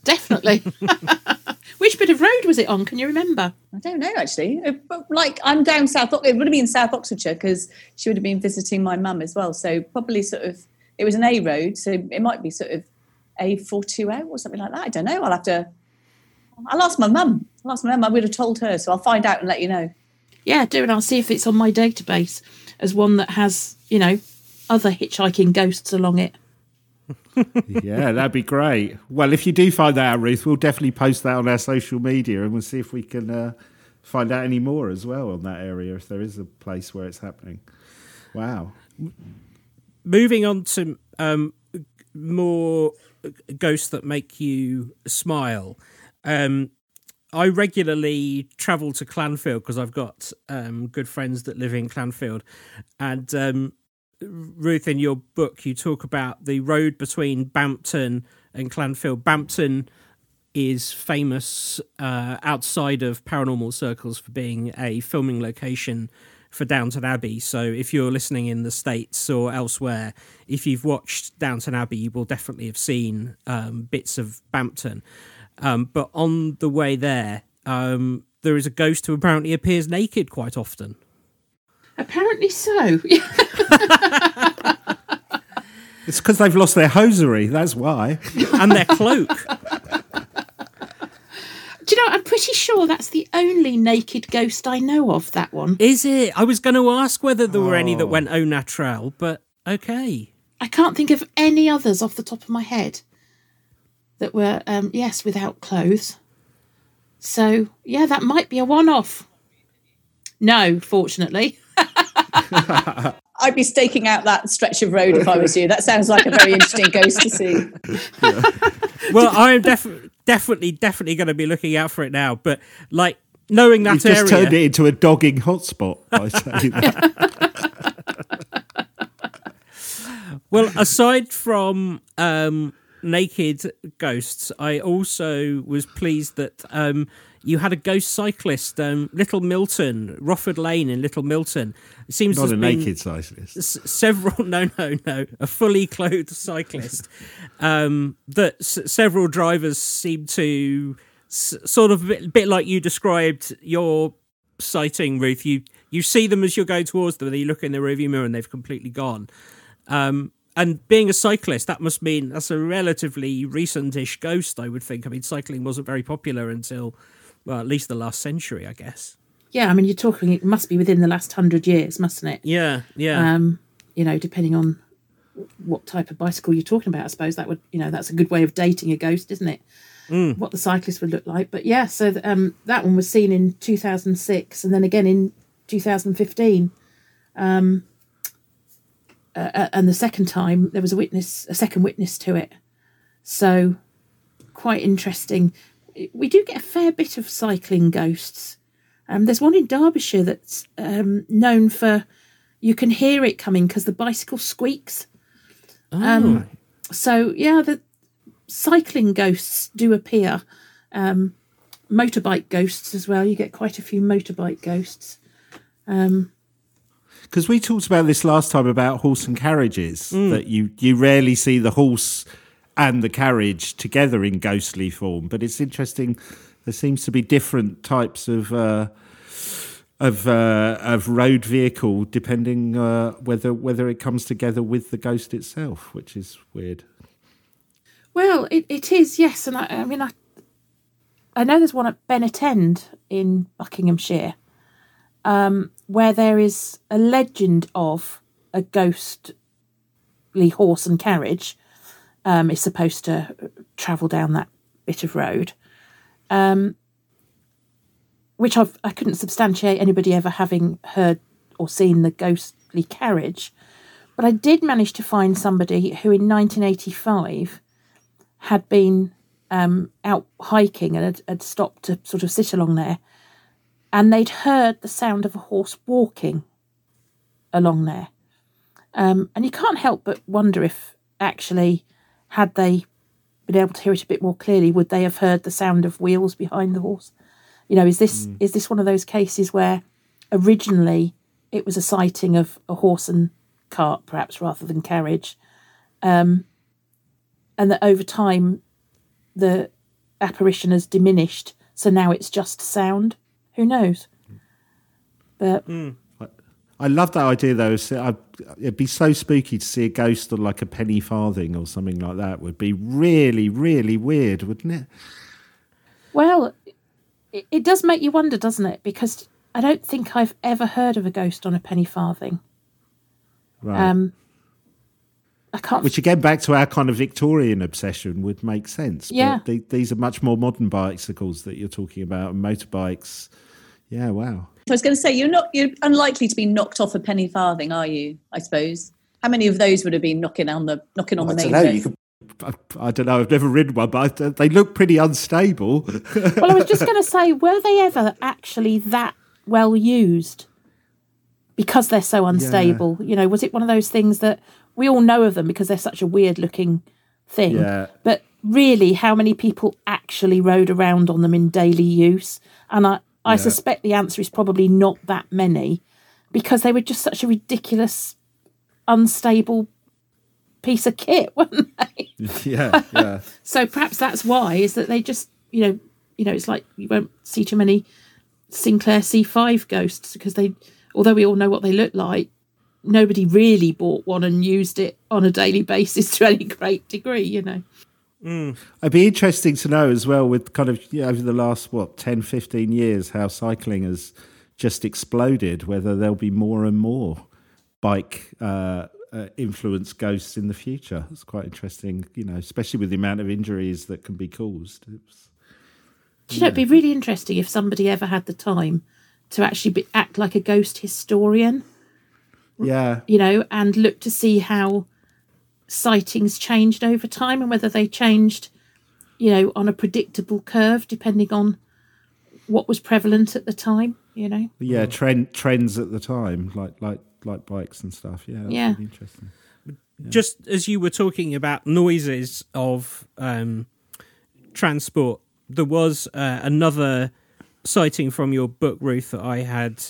Definitely. Which bit of road was it on? Can you remember? I don't know actually. Uh, But like I'm down south. It would have been South Oxfordshire because she would have been visiting my mum as well. So probably sort of it was an A road, so it might be sort of A four two O or something like that. I don't know. I'll have to. I'll ask my mum. I'll ask my mum. I would have told her, so I'll find out and let you know. Yeah, do and I'll see if it's on my database as one that has, you know, other hitchhiking ghosts along it. yeah, that'd be great. Well, if you do find that out, Ruth, we'll definitely post that on our social media, and we'll see if we can uh, find out any more as well on that area if there is a place where it's happening. Wow. moving on to um, more ghosts that make you smile. Um, I regularly travel to Clanfield because I've got um, good friends that live in Clanfield, and um, Ruth, in your book, you talk about the road between Bampton and Clanfield. Bampton is famous uh, outside of paranormal circles for being a filming location for Downton Abbey. So if you're listening in the States or elsewhere, if you've watched Downton Abbey, you will definitely have seen um, bits of Bampton. Um, but on the way there, um, there is a ghost who apparently appears naked quite often. Apparently so. It's because they've lost their hosiery. That's why. and their cloak. Do you know, I'm pretty sure that's the only naked ghost I know of, that one. Is it? I was going to ask whether there were any that went au naturel, but okay. I can't think of any others off the top of my head that were, um, yes, without clothes. So, yeah, that might be a one off. No, fortunately. I'd be staking out that stretch of road if I was you. That sounds like a very interesting ghost to see. Well, I'm def- definitely, definitely going to be looking out for it now. But like knowing that You've just area, turned it into a dogging hotspot by saying that. Well, aside from um, naked ghosts, I also was pleased that um, you had a ghost cyclist, um, Little Milton, Rofford Lane in Little Milton. It seems Not a naked cyclist. s- several, no, no, no, a fully clothed cyclist. um, that s- several drivers seem to s- sort of a bit, bit like you described your sighting, Ruth. You you see them as you're going towards them, and you look in the rearview mirror and they've completely gone. Um, and being a cyclist, that must mean that's a relatively recent-ish ghost, I would think. I mean, cycling wasn't very popular until, well, at least the last century, I guess. Yeah, I mean, you're talking, it must be within the last hundred years, mustn't it? Yeah, yeah. Um, you know, depending on what type of bicycle you're talking about, I suppose that would, you know, that's a good way of dating a ghost, isn't it? What the cyclist would look like. But yeah, so th- um, that one was seen in 2006 and then again in 2015. Um, uh, and the second time there was a witness, a second witness to it. So quite interesting. We do get a fair bit of cycling ghosts. Um, there's one in Derbyshire that's um, known for you can hear it coming because the bicycle squeaks. Um, so yeah, the cycling ghosts do appear. Um, motorbike ghosts as well. You get quite a few motorbike ghosts. Um, Because we talked about this last time about horse and carriages, Mm. that you, you rarely see the horse and the carriage together in ghostly form. But it's interesting, there seems to be different types of. Uh, of uh, of road vehicle, depending uh, whether whether it comes together with the ghost itself, which is weird. well, it, it is yes, and I, I mean I I know there's one at Bennett End in Buckinghamshire, um, where there is a legend of a ghostly horse and carriage um, is supposed to travel down that bit of road, um, which I've, I couldn't substantiate anybody ever having heard or seen the ghostly carriage, but I did manage to find somebody who in 1985 had been um, out hiking and had, had stopped to sort of sit along there, and they'd heard the sound of a horse walking along there. Um, and you can't help but wonder if actually, had they been able to hear it a bit more clearly, would they have heard the sound of wheels behind the horse? You know, is this is this one of those cases where originally it was a sighting of a horse and cart, perhaps rather than carriage, um, and that over time the apparition has diminished, so now it's just sound. Who knows? But I love that idea though. It'd be so spooky to see a ghost on like a penny farthing or something like that. Would be really, really weird, wouldn't it? Well, it, it does make you wonder, doesn't it? Because I don't think I've ever heard of a ghost on a penny farthing. Right. Um, I can't. Which again, back to our kind of Victorian obsession, would make sense. Yeah. But the, these are much more modern bicycles that you're talking about, and motorbikes. Yeah, wow. I was going to say you're not you're unlikely to be knocked off a penny farthing, are you? I suppose. How many of those would have been knocking on the knocking on I the don't main know. You could. I, I don't know. I've never ridden one, but I, they look pretty unstable. Well, I was just going to say, were they ever actually that well used? Because they're so unstable. You know, was it one of those things that we all know of them because they're such a weird looking thing? Yeah. But really, how many people actually rode around on them in daily use? And I, I suspect the answer is probably not that many because they were just such a ridiculous, unstable piece of kit, weren't they? yeah, yeah. So perhaps that's why is that they just you know you know it's like you won't see too many Sinclair C5 ghosts because they although we all know what they look like nobody really bought one and used it on a daily basis to any great degree you know It'd be interesting to know as well with kind of you know, over the last what 10, 15 years how cycling has just exploded. Whether there'll be more and more bike uh, uh, influence ghosts in the future. It's quite interesting, you know, especially with the amount of injuries that can be caused. It's, Do you know it'd be really interesting if somebody ever had the time to actually be, act like a ghost historian yeah, you know, and look to see how sightings changed over time and whether they changed, you know, on a predictable curve depending on what was prevalent at the time, you know. yeah. Trend trends at the time, like like like bikes and stuff. Yeah, that's Yeah. really interesting. just as you were talking about noises of um, transport, there was uh, another sighting from your book, Ruth, that I had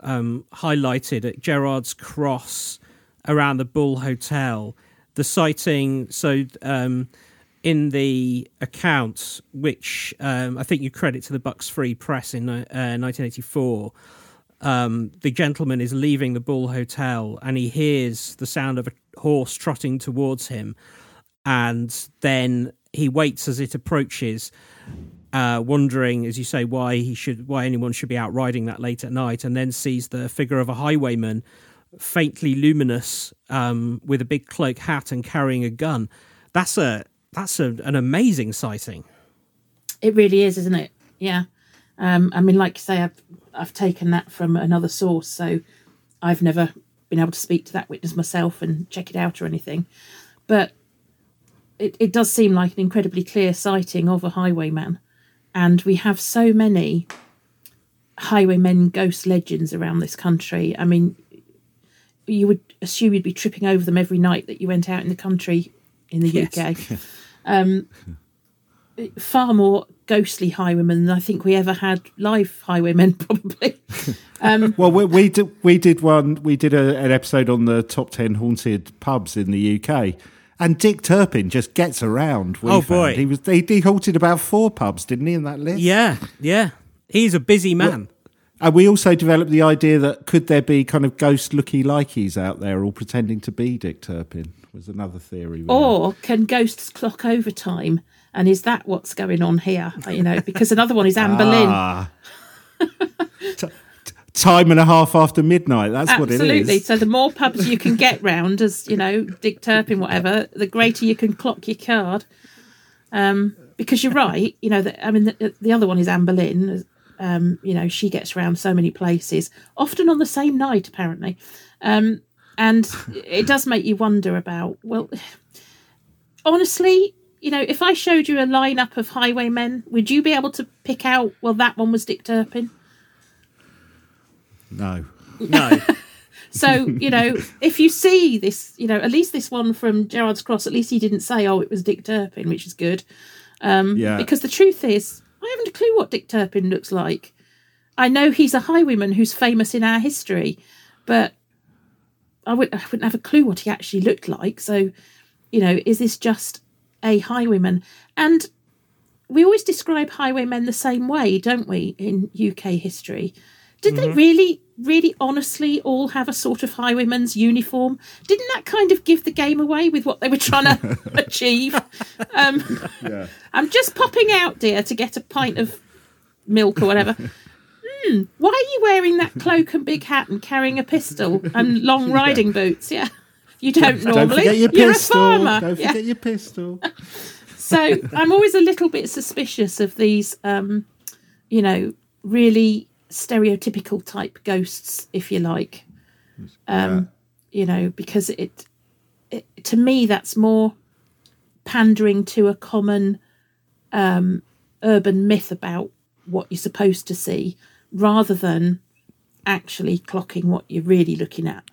um, highlighted at Gerrards Cross around the Bull Hotel. The sighting, so um, in the account, which um, I think you credit to the Bucks Free Press in uh, 1984, um, the gentleman is leaving the Bull Hotel and he hears the sound of a horse trotting towards him, and then he waits as it approaches, uh, wondering, as you say, why he should, why anyone should be out riding that late at night, and then sees the figure of a highwayman, faintly luminous, um, with a big cloak hat and carrying a gun. That's a that's a, an amazing sighting. It really is, isn't it? Yeah. Um, I mean, like you say, I've I've taken that from another source, so I've never been able to speak to that witness myself and check it out or anything. But it, it does seem like an incredibly clear sighting of a highwayman, and we have so many highwaymen ghost legends around this country. I mean, you would assume you'd be tripping over them every night that you went out in the country in the Yes. UK. Um, far more ghostly highwaymen than I think we ever had live highwaymen, probably. Well, we, we did we did one we did a, an episode on the top ten haunted pubs in the UK, and Dick Turpin just gets around. we Oh, found. boy. he was he, he haunted about four pubs, didn't he, in that list? Yeah, yeah. He's a busy man. And we also developed the idea that could there be kind of ghost looky likeys out there all pretending to be Dick Turpin was another theory. we had. or can ghosts clock overtime? And is that what's going on here? You know, because another one is Anne Boleyn. Ah. T- t- time and a half after midnight. That's what it is. Absolutely. So the more pubs you can get round as, you know, Dick Turpin, whatever, the greater you can clock your card. Um, because you're right, you know, that I mean, the, the other one is Anne Boleyn. Um, you know, she gets around so many places, often on the same night, apparently. Um, and it does make you wonder about, well, honestly, you know, if I showed you a lineup of highwaymen, would you be able to pick out, well, that one was Dick Turpin? No. No. So, you know, if you see this, you know, at least this one from Gerrards Cross, at least he didn't say, oh, it was Dick Turpin, which is good. Yeah. Because the truth is, I haven't a clue what Dick Turpin looks like. I know he's a highwayman who's famous in our history, but I, would, I wouldn't have a clue what he actually looked like. So, you know, is this just a highwayman? And we always describe highwaymen the same way, don't we, in UK history? Did they really, really honestly all have a sort of highwayman's uniform? Didn't that kind of give the game away with what they were trying to achieve? Um, yeah. I'm just popping out, dear, to get a pint of milk or whatever. Hmm, why are you wearing that cloak and big hat and carrying a pistol and long riding boots? Yeah. You don't normally. Don't forget your You're pistol. a farmer. Don't Yeah. your pistol. So I'm always a little bit suspicious of these, um, you know, really stereotypical type ghosts, if you like. Um, you know, because it, it to me that's more pandering to a common um, urban myth about what you're supposed to see, rather than actually clocking what you're really looking at.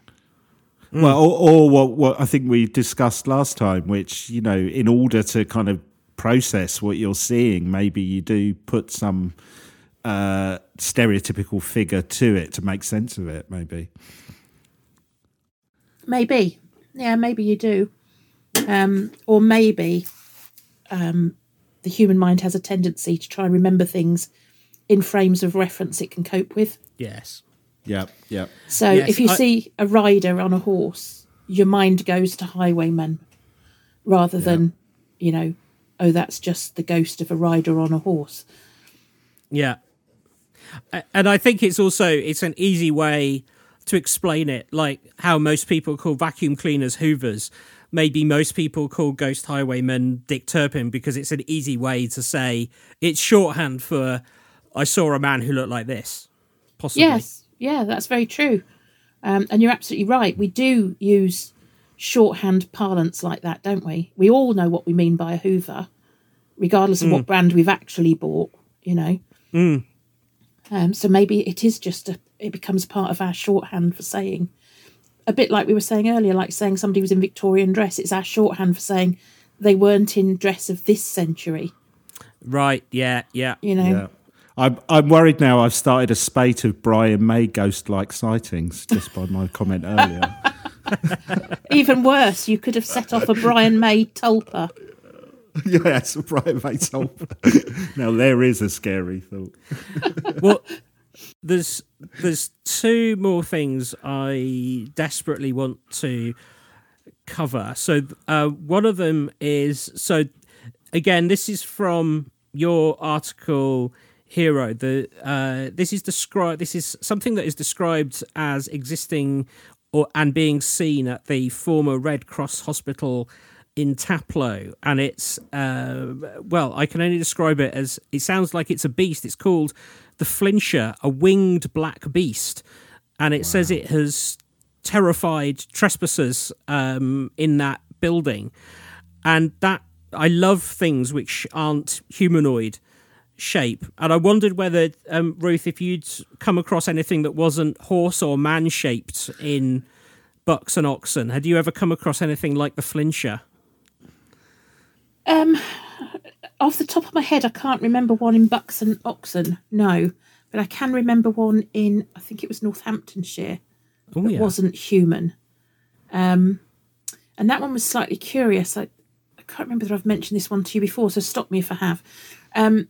Well, or, or what, what I think we discussed last time, which, you know, in order to kind of process what you're seeing, maybe you do put some uh, stereotypical figure to it to make sense of it, maybe. Maybe, yeah, maybe you do, um, or maybe um, the human mind has a tendency to try and remember things in frames of reference it can cope with. Yes. Yeah, yeah. So Yes, if you I- see a rider on a horse, your mind goes to highwaymen rather than, you know, oh, that's just the ghost of a rider on a horse. Yeah. And I think it's also it's an easy way to explain it, like how most people call vacuum cleaners hoovers. Maybe most people call ghost highwaymen Dick Turpin because it's an easy way to say it's shorthand for I saw a man who looked like this. Possibly. Yes, yeah, that's very true. Um, and you're absolutely right. We do use shorthand parlance like that, don't we? We all know what we mean by a Hoover, regardless of what brand we've actually bought. You know. Um, so maybe it is just a. It becomes part of our shorthand for saying, a bit like we were saying earlier, like saying somebody was in Victorian dress. It's our shorthand for saying they weren't in dress of this century. Right. Yeah. Yeah. You know. Yeah. I'm, I'm worried now I've started a spate of Brian May ghost like sightings just by my comment earlier. Even worse, you could have set off a Brian May tulpa. Yes, Brian May told Now, there is a scary thought. well, there's there's two more things I desperately want to cover. So uh, one of them is so again, this is from your article hero the uh, this is described this is something that is described as existing or and being seen at the former red cross hospital in taplow and it's uh, well i can only describe it as it sounds like it's a beast it's called the flincher a winged black beast and it says it has terrified trespassers um, in that building and that I love things which aren't humanoid shape. And I wondered whether um, Ruth, if you'd come across anything that wasn't horse or man shaped in bucks and Oxon. Had you ever come across anything like the flincher? Um, off the top of my head, I can't remember one in Bucks and Oxon. No, but I can remember one in I think it was Northamptonshire Oh that yeah. wasn't human. Um, and that one was slightly curious. I, I can't remember that I've mentioned this one to you before, so stop me if I have. Um,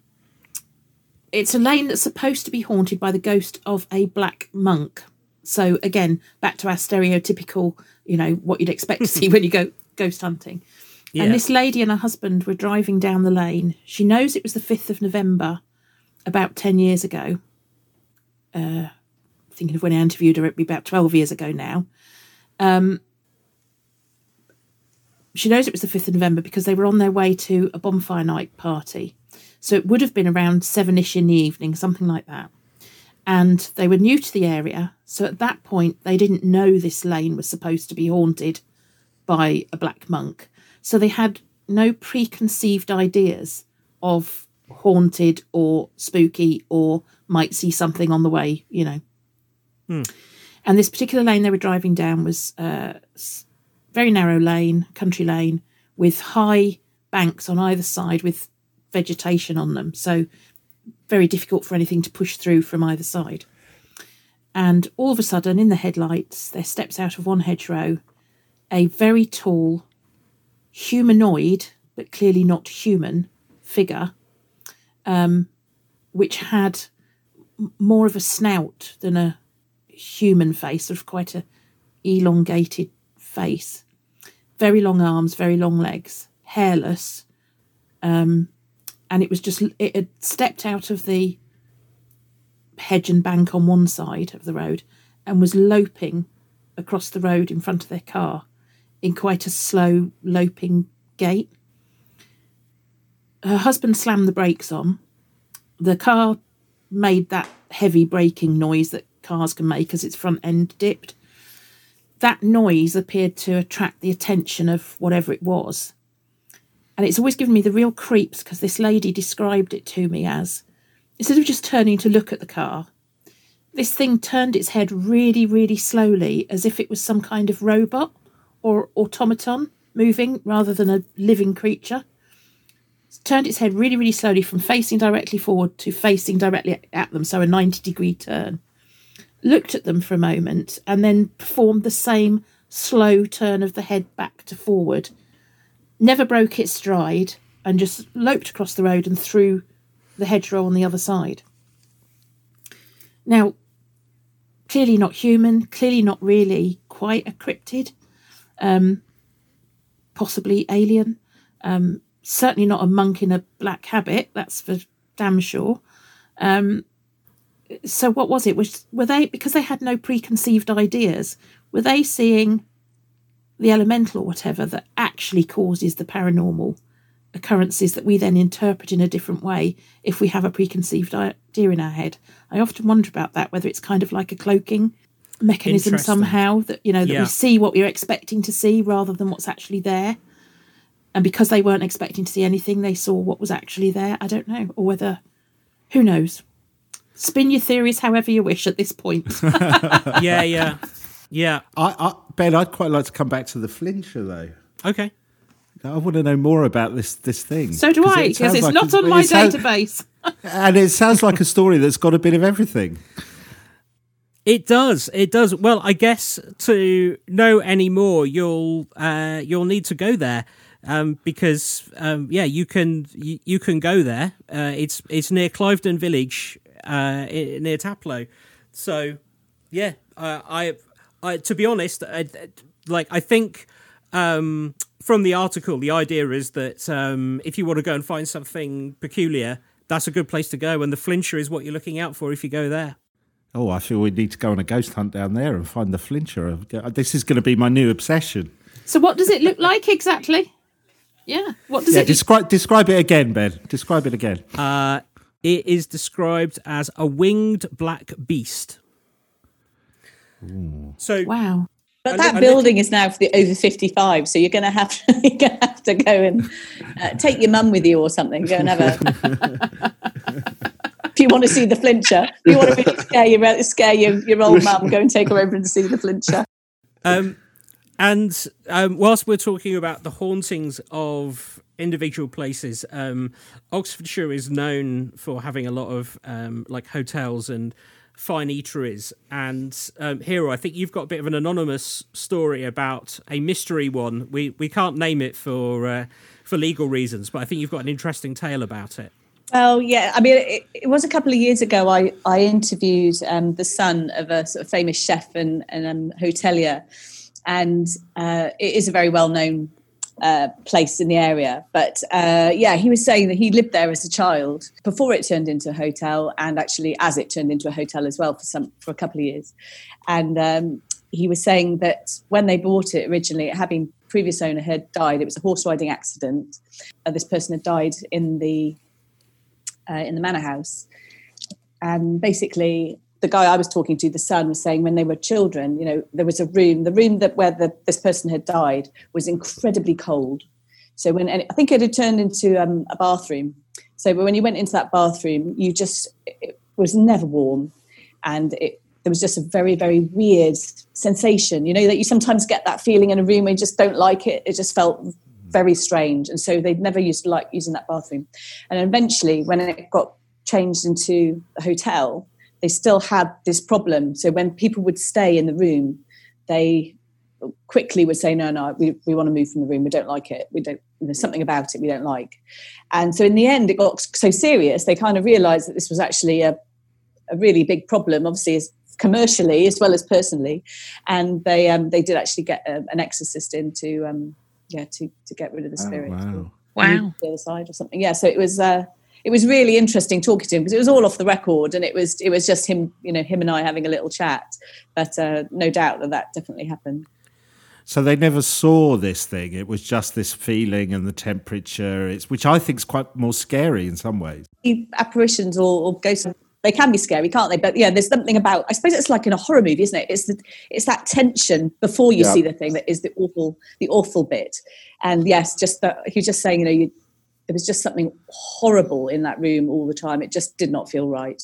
it's a lane that's supposed to be haunted by the ghost of a black monk. So again, back to our stereotypical, you know, what you'd expect to see when you go ghost hunting. Yeah. And this lady and her husband were driving down the lane. She knows it was the 5th of November, about 10 years ago. Uh, thinking of when I interviewed her, it'd be about 12 years ago now. Um, she knows it was the 5th of November because they were on their way to a bonfire night party. So it would have been around seven ish in the evening, something like that. And they were new to the area. So at that point, they didn't know this lane was supposed to be haunted by a black monk. So they had no preconceived ideas of haunted or spooky or might see something on the way, you know. Hmm. And this particular lane they were driving down was uh, a very narrow lane, country lane, with high banks on either side with vegetation on them. So very difficult for anything to push through from either side. And all of a sudden, in the headlights, there steps out of one hedgerow a very tall, humanoid, but clearly not human, figure, um, which had more of a snout than a human face, sort of quite a elongated face, very long arms, very long legs, hairless, um, and it was just it had stepped out of the hedge and bank on one side of the road and was loping across the road in front of their car in quite a slow loping gait. Her husband slammed the brakes on. The car made that heavy braking noise that cars can make as its front end dipped. that noise appeared to attract the attention of whatever it was. And it's always given me the real creeps because this lady described it to me as instead of just turning to look at the car, this thing turned its head really, really slowly as if it was some kind of robot or automaton moving rather than a living creature. It turned its head really, really slowly from facing directly forward to facing directly at them, so a 90 degree turn. Looked at them for a moment and then performed the same slow turn of the head back to forward. Never broke its stride and just loped across the road and through the hedgerow on the other side. Now, clearly not human, clearly not really quite a cryptid, um, possibly alien, um, certainly not a monk in a black habit, that's for damn sure. Um, so what was it? Was were they because they had no preconceived ideas? Were they seeing the elemental or whatever that actually causes the paranormal occurrences that we then interpret in a different way if we have a preconceived idea in our head. I often wonder about that, whether it's kind of like a cloaking mechanism somehow that you know that yeah. we see what we're expecting to see rather than what's actually there. And because they weren't expecting to see anything, they saw what was actually there. I don't know, or whether who knows. Spin your theories however you wish at this point. yeah, yeah, yeah. I, I, Ben, I'd quite like to come back to the flincher though. Okay. I want to know more about this this thing. So do I, because it it's like not on my database. and it sounds like a story that's got a bit of everything. It does. It does. Well, I guess to know any more, you'll uh, you'll need to go there. Um, because um, yeah, you can you, you can go there. Uh, it's it's near Cliveden Village, uh, near Taplow. So yeah, I I to be honest, I, like I think um, from the article, the idea is that um, if you want to go and find something peculiar, that's a good place to go, and the flincher is what you're looking out for if you go there. Oh, I feel we need to go on a ghost hunt down there and find the flincher. This is going to be my new obsession. So, what does it look like exactly? Yeah, what does yeah, it? Describe describe it again, Ben. Describe it again. Uh, it is described as a winged black beast. Ooh. So wow. But that building is now for the over 55, so you're going to have to, you're going to, have to go and uh, take your mum with you or something. Go and have a. if you want to see the flincher, if you want to really scare your scare your, your old mum, go and take her over and see the flincher. Um, and um, whilst we're talking about the hauntings of individual places, um, Oxfordshire is known for having a lot of um, like hotels and fine eateries. And um, Hero, I think you've got a bit of an anonymous story about a mystery one. We we can't name it for uh, for legal reasons, but I think you've got an interesting tale about it. Well, yeah. I mean, it, it was a couple of years ago. I I interviewed um, the son of a sort of famous chef and, and um, hotelier, and uh, it is a very well known uh, place in the area. But uh, yeah, he was saying that he lived there as a child before it turned into a hotel, and actually as it turned into a hotel as well for some for a couple of years. And um, he was saying that when they bought it originally, it had been previous owner had died. It was a horse riding accident. Uh, this person had died in the uh, in the manor house, and basically the guy I was talking to, the son, was saying when they were children, you know, there was a room, the room that where the, this person had died was incredibly cold. So when I think it had turned into um, a bathroom. So when you went into that bathroom, you just it was never warm, and it, there was just a very very weird sensation. You know that you sometimes get that feeling in a room where you just don't like it. It just felt very strange, and so they'd never used to like using that bathroom. And eventually, when it got changed into a hotel, they still had this problem. So when people would stay in the room, they quickly would say, no, no, we, we want to move from the room. We don't like it. We don't, there's something about it we don't like. And so in the end, it got so serious, they kind of realized that this was actually a, a really big problem, obviously, as commercially as well as personally. And they, um, they did actually get a, an exorcist in to, um, yeah, to, to get rid of the oh, spirit. Oh, wow. Wow. The other side or something. Yeah. So it was, uh, it was really interesting talking to him because it was all off the record and it was it was just him you know him and I having a little chat but uh, no doubt that that definitely happened so they never saw this thing it was just this feeling and the temperature it's which I think is quite more scary in some ways apparitions or, or ghosts they can be scary, can't they? But yeah, there's something about. I suppose it's like in a horror movie, isn't it? It's the, it's that tension before you Yeah. see the thing that is the awful, the awful bit. And yes, just that he was just saying, you know, you, there was just something horrible in that room all the time. It just did not feel right.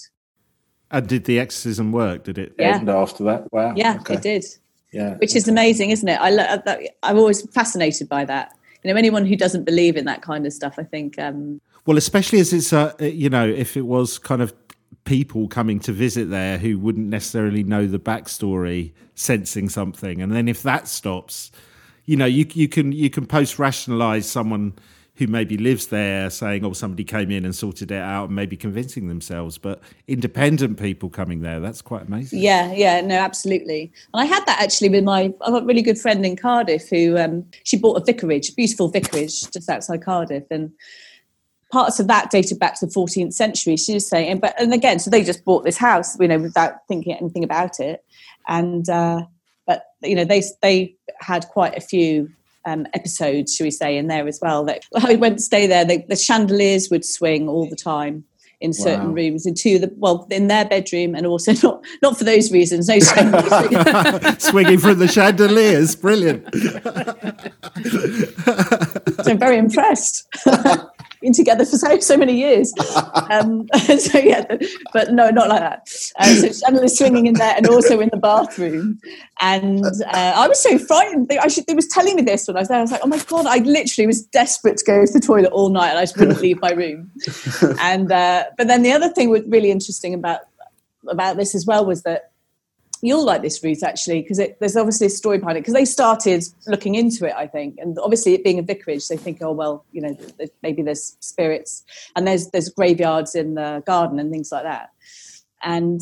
And did the exorcism work? Did it? Yeah. And after that, wow. Yeah, okay. it did. Yeah. which is amazing, isn't it? I lo- that, I'm always fascinated by that. You know, anyone who doesn't believe in that kind of stuff, I think, um, Well, especially as it's, uh, you know, if it was kind of people coming to visit there who wouldn't necessarily know the backstory, sensing something, and then if that stops, you know, you you can you can post rationalize someone who maybe lives there saying, "Oh, somebody came in and sorted it out," and maybe convincing themselves. But independent people coming there, that's quite amazing. Yeah, yeah, no, absolutely. And I had that actually with my I've got a really good friend in Cardiff who um, she bought a vicarage, a beautiful vicarage just outside Cardiff, and parts of that dated back to the 14th century. She was saying, but and again, so they just bought this house, you know, without thinking anything about it, and uh, but you know they they had quite a few. Um, episodes, should we say, in there as well. That I went to stay there. The, the chandeliers would swing all the time in certain Wow. rooms into the well in their bedroom and also not not for those reasons no. Swinging from the chandeliers, brilliant. so I'm very impressed been together for so so many years. Um, so yeah but no not like that. Uh, so chandeliers swinging in there and also in the bathroom. And uh, I was so frightened. They, I should, they was telling me this when I was there. I was like oh my god I literally was desperate to go to the toilet all night and I just wouldn't leave my room. And uh, but then the other thing was really interesting about about this as well was that you'll like this Ruth actually because there's obviously a story behind it because they started looking into it I think and obviously it being a vicarage they think oh well you know maybe there's spirits and there's there's graveyards in the garden and things like that. And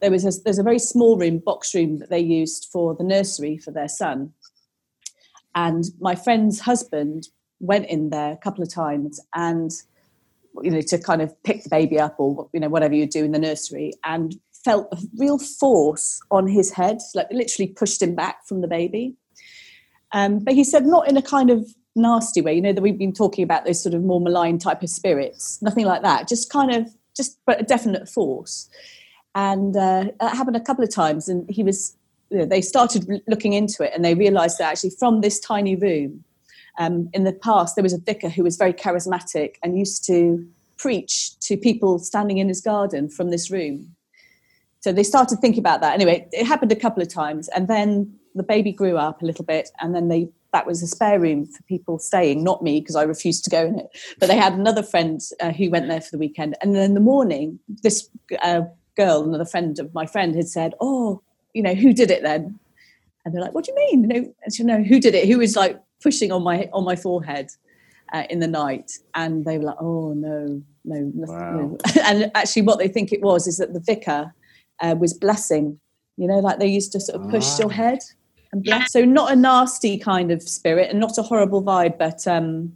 there was a, there's a very small room box room that they used for the nursery for their son. And my friend's husband went in there a couple of times and you know to kind of pick the baby up or you know whatever you do in the nursery and felt a real force on his head like literally pushed him back from the baby um, but he said not in a kind of nasty way you know that we've been talking about those sort of more malign type of spirits nothing like that just kind of just but a definite force and uh, happened a couple of times and he was you know, they started looking into it and they realized that actually from this tiny room um, in the past, there was a vicar who was very charismatic and used to preach to people standing in his garden from this room. So they started thinking about that. Anyway, it happened a couple of times, and then the baby grew up a little bit, and then they that was a spare room for people staying, not me because I refused to go in it. But they had another friend uh, who went there for the weekend, and then in the morning, this uh, girl, another friend of my friend, had said, "Oh, you know, who did it then?" And they're like, "What do you mean? You know, she, no, who did it? Who was like pushing on my on my forehead uh, in the night?" And they were like, "Oh no, no, nothing, Wow. no." And actually, what they think it was is that the vicar uh, was blessing. You know, like they used to sort of push Ah. your head and bless. So not a nasty kind of spirit and not a horrible vibe, but um,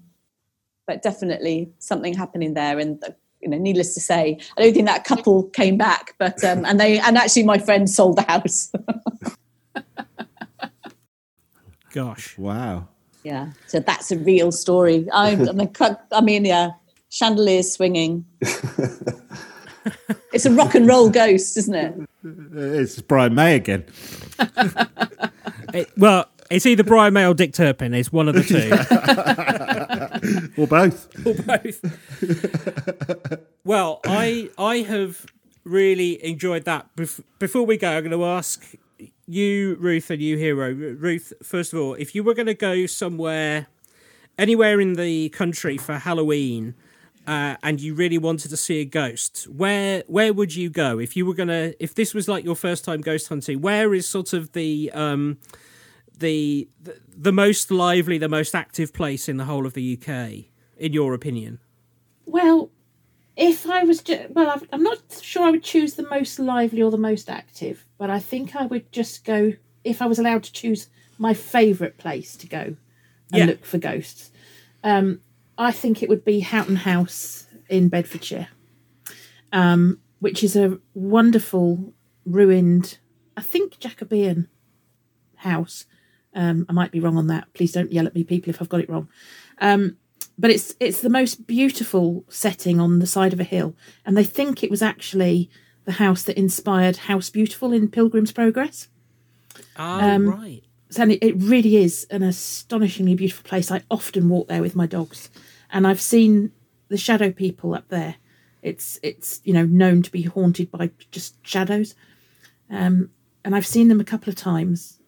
but definitely something happening there. And uh, you know, needless to say, I don't think that couple came back, but um, and they and actually my friend sold the house. Gosh. Wow. yeah, so that's a real story. I'm, I'm a, cu- I mean, yeah, chandeliers swinging. it's a rock and roll ghost, isn't it? It's Brian May again. It- well, it's either Brian May or Dick Turpin. It's one of the two. Or both. or both. well, I I have really enjoyed that. Bef- before we go, I'm going to ask you, Ruth, and you, Hero. Ruth, first of all, if you were going to go somewhere, anywhere in the country for Halloween, uh, and you really wanted to see a ghost, where where would you go? If you were gonna, if this was like your first time ghost hunting, where is sort of the um, the the, the most lively, the most active place in the whole of the UK, in your opinion? Well, if I was, ju- well, I'm not sure I would choose the most lively or the most active, but I think I would just go if I was allowed to choose my favourite place to go and Yeah. look for ghosts. Um, I think it would be Houghton House in Bedfordshire, um, which is a wonderful ruined, I think Jacobean house. Um, I might be wrong on that. Please don't yell at me, people, if I've got it wrong. Um, but it's it's the most beautiful setting on the side of a hill, and they think it was actually the house that inspired House Beautiful in Pilgrim's Progress. Oh, Um, right. So it it really is an astonishingly beautiful place. I often walk there with my dogs, and I've seen the shadow people up there. It's it's you know known to be haunted by just shadows, um, and I've seen them a couple of times,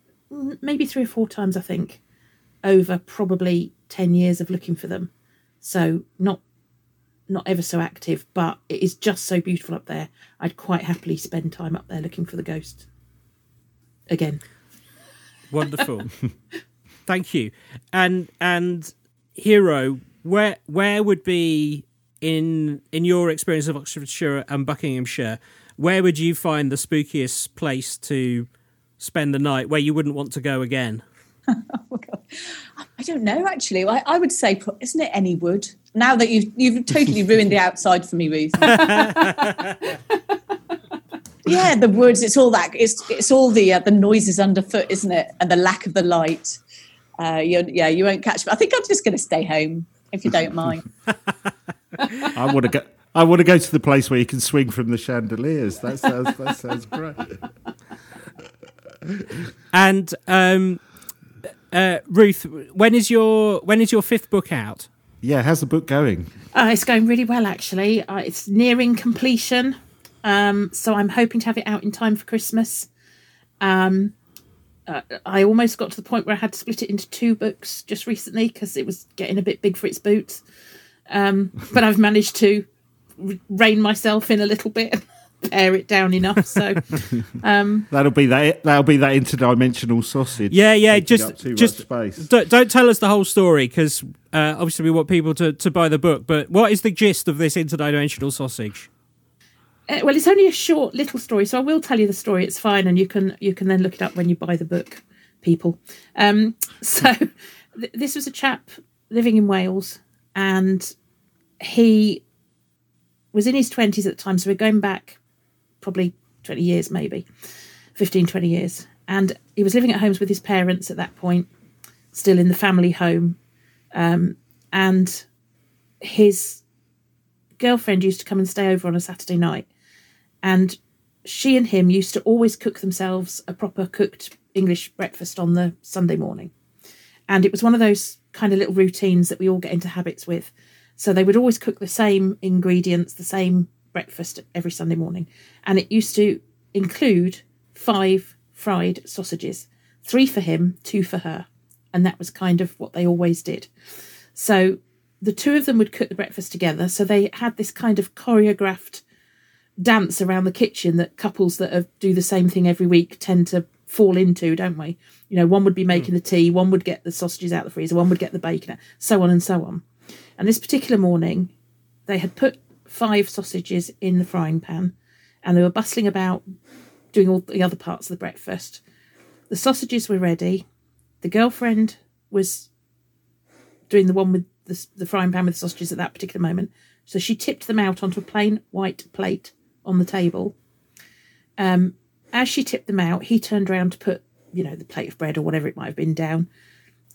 maybe three or four times, I think, over probably ten years of looking for them. So not not ever so active, but it is just so beautiful up there. I'd quite happily spend time up there looking for the ghost. Again. Wonderful. Thank you. And and hero, where where would be in in your experience of Oxfordshire and Buckinghamshire, where would you find the spookiest place to spend the night where you wouldn't want to go again? oh I don't know actually. I, I would say, isn't it any wood? Now that you've you've totally ruined the outside for me, Ruth. yeah, the woods. It's all that. It's it's all the uh, the noises underfoot, isn't it? And the lack of the light. Uh, you yeah, you won't catch me. I think I'm just going to stay home if you don't mind. I want to go. I want to go to the place where you can swing from the chandeliers. That sounds that sounds great. And um, uh, Ruth, when is your when is your fifth book out? Yeah, how's the book going? Uh, it's going really well, actually. Uh, it's nearing completion, um, so I'm hoping to have it out in time for Christmas. Um, uh, I almost got to the point where I had to split it into two books just recently because it was getting a bit big for its boots. Um, but I've managed to re- rein myself in a little bit, pare it down enough. So That'll be that. That'll be that interdimensional sausage. Yeah, yeah. Just just space. don't, don't tell us the whole story because uh, obviously we want people to, to buy the book. But what is the gist of this interdimensional sausage? Uh, well, it's only a short little story, so I will tell you the story. It's fine, and you can you can then look it up when you buy the book, people. Um, so th- this was a chap living in Wales, and he was in his twenties at the time. So we're going back probably twenty years, maybe 15, 20 years, and he was living at homes with his parents at that point, still in the family home, um, and his girlfriend used to come and stay over on a Saturday night, and she and him used to always cook themselves a proper cooked English breakfast on the Sunday morning. And it was one of those kind of little routines that we all get into habits with. So they would always cook the same ingredients, the same breakfast every Sunday morning. And it used to include five fried sausages three for him, two for her. And that was kind of what they always did. So the two of them would cook the breakfast together. So they had this kind of choreographed dance around the kitchen that couples that have, do the same thing every week tend to fall into, don't we? You know, one would be making the tea, one would get the sausages out of the freezer, one would get the bacon, out, so on and so on. And this particular morning, they had put five sausages in the frying pan and they were bustling about doing all the other parts of the breakfast. The sausages were ready. The girlfriend was doing the one with the, the frying pan with the sausages at that particular moment. So she tipped them out onto a plain white plate on the table. Um, as she tipped them out, he turned around to put, you know, the plate of bread or whatever it might have been down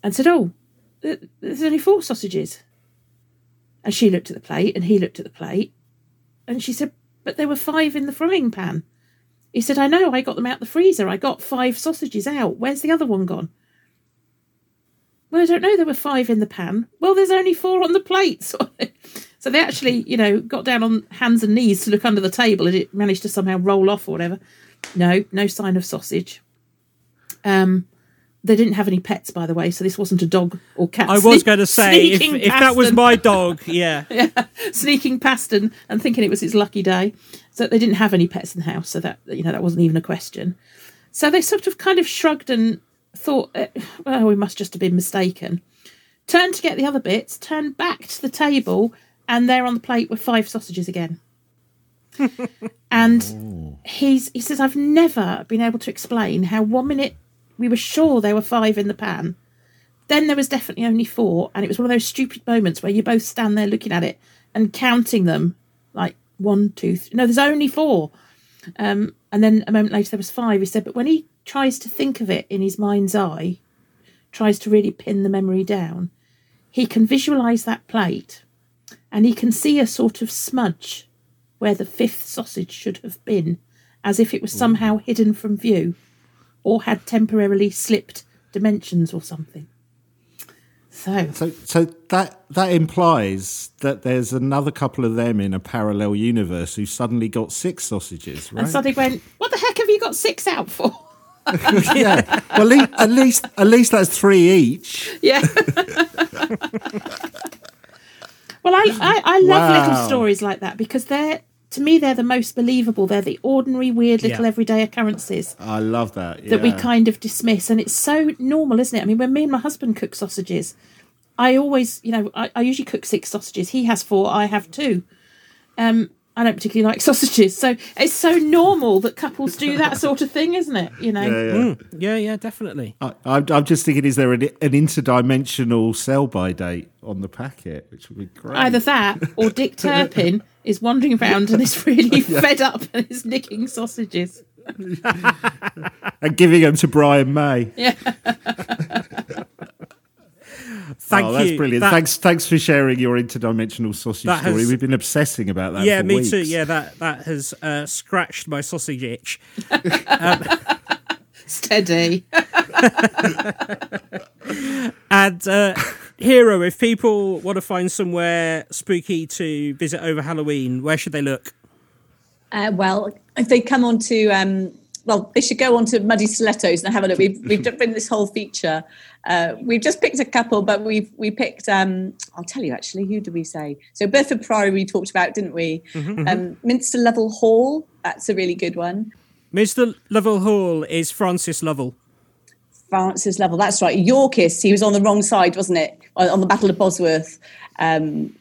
and said, Oh, there's only four sausages. And she looked at the plate and he looked at the plate and she said, But there were five in the frying pan. He said, I know, I got them out the freezer. I got five sausages out. Where's the other one gone? Well, I don't know. There were five in the pan. Well, there's only four on the plate. So, so they actually, you know, got down on hands and knees to look under the table and it managed to somehow roll off or whatever. No, no sign of sausage. Um, they didn't have any pets, by the way, so this wasn't a dog or cat. I was sneak- going to say if, if that was my dog, yeah. sneaking past and, and thinking it was his lucky day. So they didn't have any pets in the house, so that you know that wasn't even a question. So they sort of kind of shrugged and thought, eh, well, we must just have been mistaken. Turned to get the other bits, turned back to the table, and there on the plate were five sausages again. and he's he says, I've never been able to explain how one minute we were sure there were five in the pan, then there was definitely only four, and it was one of those stupid moments where you both stand there looking at it and counting them, like one, two, three. No, there's only four. Um, and then a moment later there was five. He said, but when he tries to think of it in his mind's eye, tries to really pin the memory down, he can visualize that plate, and he can see a sort of smudge where the fifth sausage should have been, as if it was somehow hidden from view or had temporarily slipped dimensions or something. So, So, so that that implies that there's another couple of them in a parallel universe who suddenly got six sausages, right? and suddenly went, What the heck have you got six out for? yeah. Well, at least, at least at least that's three each. Yeah. well, I, I, I love Wow. little stories like that because they're, to me, they're the most believable. They're the ordinary, weird little Yeah. everyday occurrences I love that. that we kind of dismiss. And it's so normal, isn't it? I mean, when me and my husband cook sausages, I always, you know, I, I usually cook six sausages. He has four, I have two. Um, I don't particularly like sausages. So it's so normal that couples do that sort of thing, isn't it? You know? Yeah, yeah. Mm, yeah, yeah, definitely. I, I'm, I'm just thinking, is there an, an interdimensional sell by date on the packet, which would be great. Either that or Dick Turpin is wandering around and is really fed up and is nicking sausages. and giving them to Brian May. Yeah. Thank oh, you. that's brilliant. That- Thanks, thanks for sharing your interdimensional sausage story. has- We've been obsessing about that. Yeah, for me weeks. too. Yeah, that that has uh, scratched my sausage itch. Steady. And uh, Hero, if people want to find somewhere spooky to visit over Halloween, where should they look? Uh, well, if they come on to, um, well, they should go on to Muddy Stilettos and have a look. We've we've done this whole feature. Uh, we've just picked a couple, but we've we picked. Um, I'll tell you actually. Who do we say? So Burford Priory we talked about, didn't we? Um, Minster Lovell Hall. That's a really good one. Minster Lovell Hall is Francis Lovell. Francis Lovell. That's right. Yorkist. He was on the wrong side, wasn't it? On on the Battle of Bosworth. Um,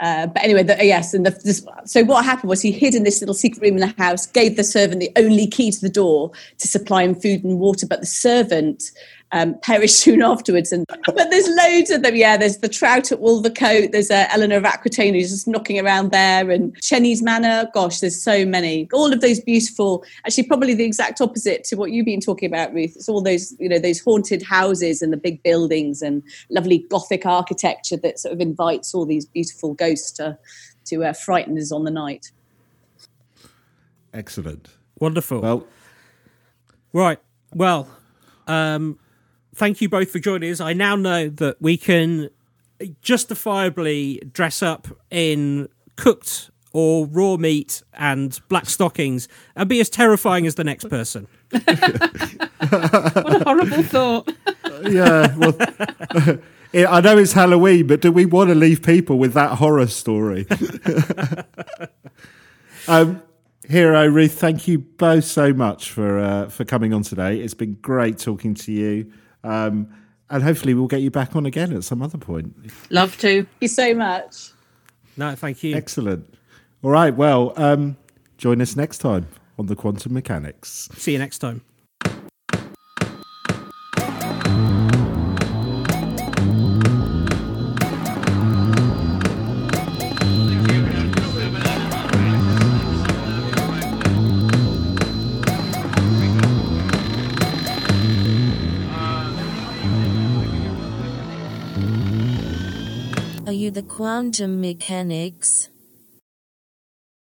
uh, but anyway, the, yes. And the, this, so what happened was he hid in this little secret room in the house, gave the servant the only key to the door to supply him food and water. But the servant um, perished soon afterwards. And but there's loads of them. Yeah, there's the Trout at Wolvercote. There's uh, Eleanor of Aquitaine who's just knocking around there, and Chenies Manor. Gosh, there's so many. All of those beautiful. Actually, probably the exact opposite to what you've been talking about, Ruth. It's all those you know those haunted houses and the big buildings and lovely Gothic architecture that sort of invites all these beautiful ghosts to to uh, frighten us on the night. Excellent. Wonderful. Well, Right. Well, um, thank you both for joining us. I now know that we can justifiably dress up in cooked or raw meat and black stockings and be as terrifying as the next person. What a horrible thought. yeah. Well, I know it's Halloween, but do we want to leave people with that horror story? um, Hero Ruth, thank you both so much for uh, for coming on today. It's been great talking to you, um, and hopefully we'll get you back on again at some other point. Love to. Thank you so much. No, thank you. Excellent. All right. Well, um, join us next time on the Quantum Mechanics. See you next time. The quantum mechanics?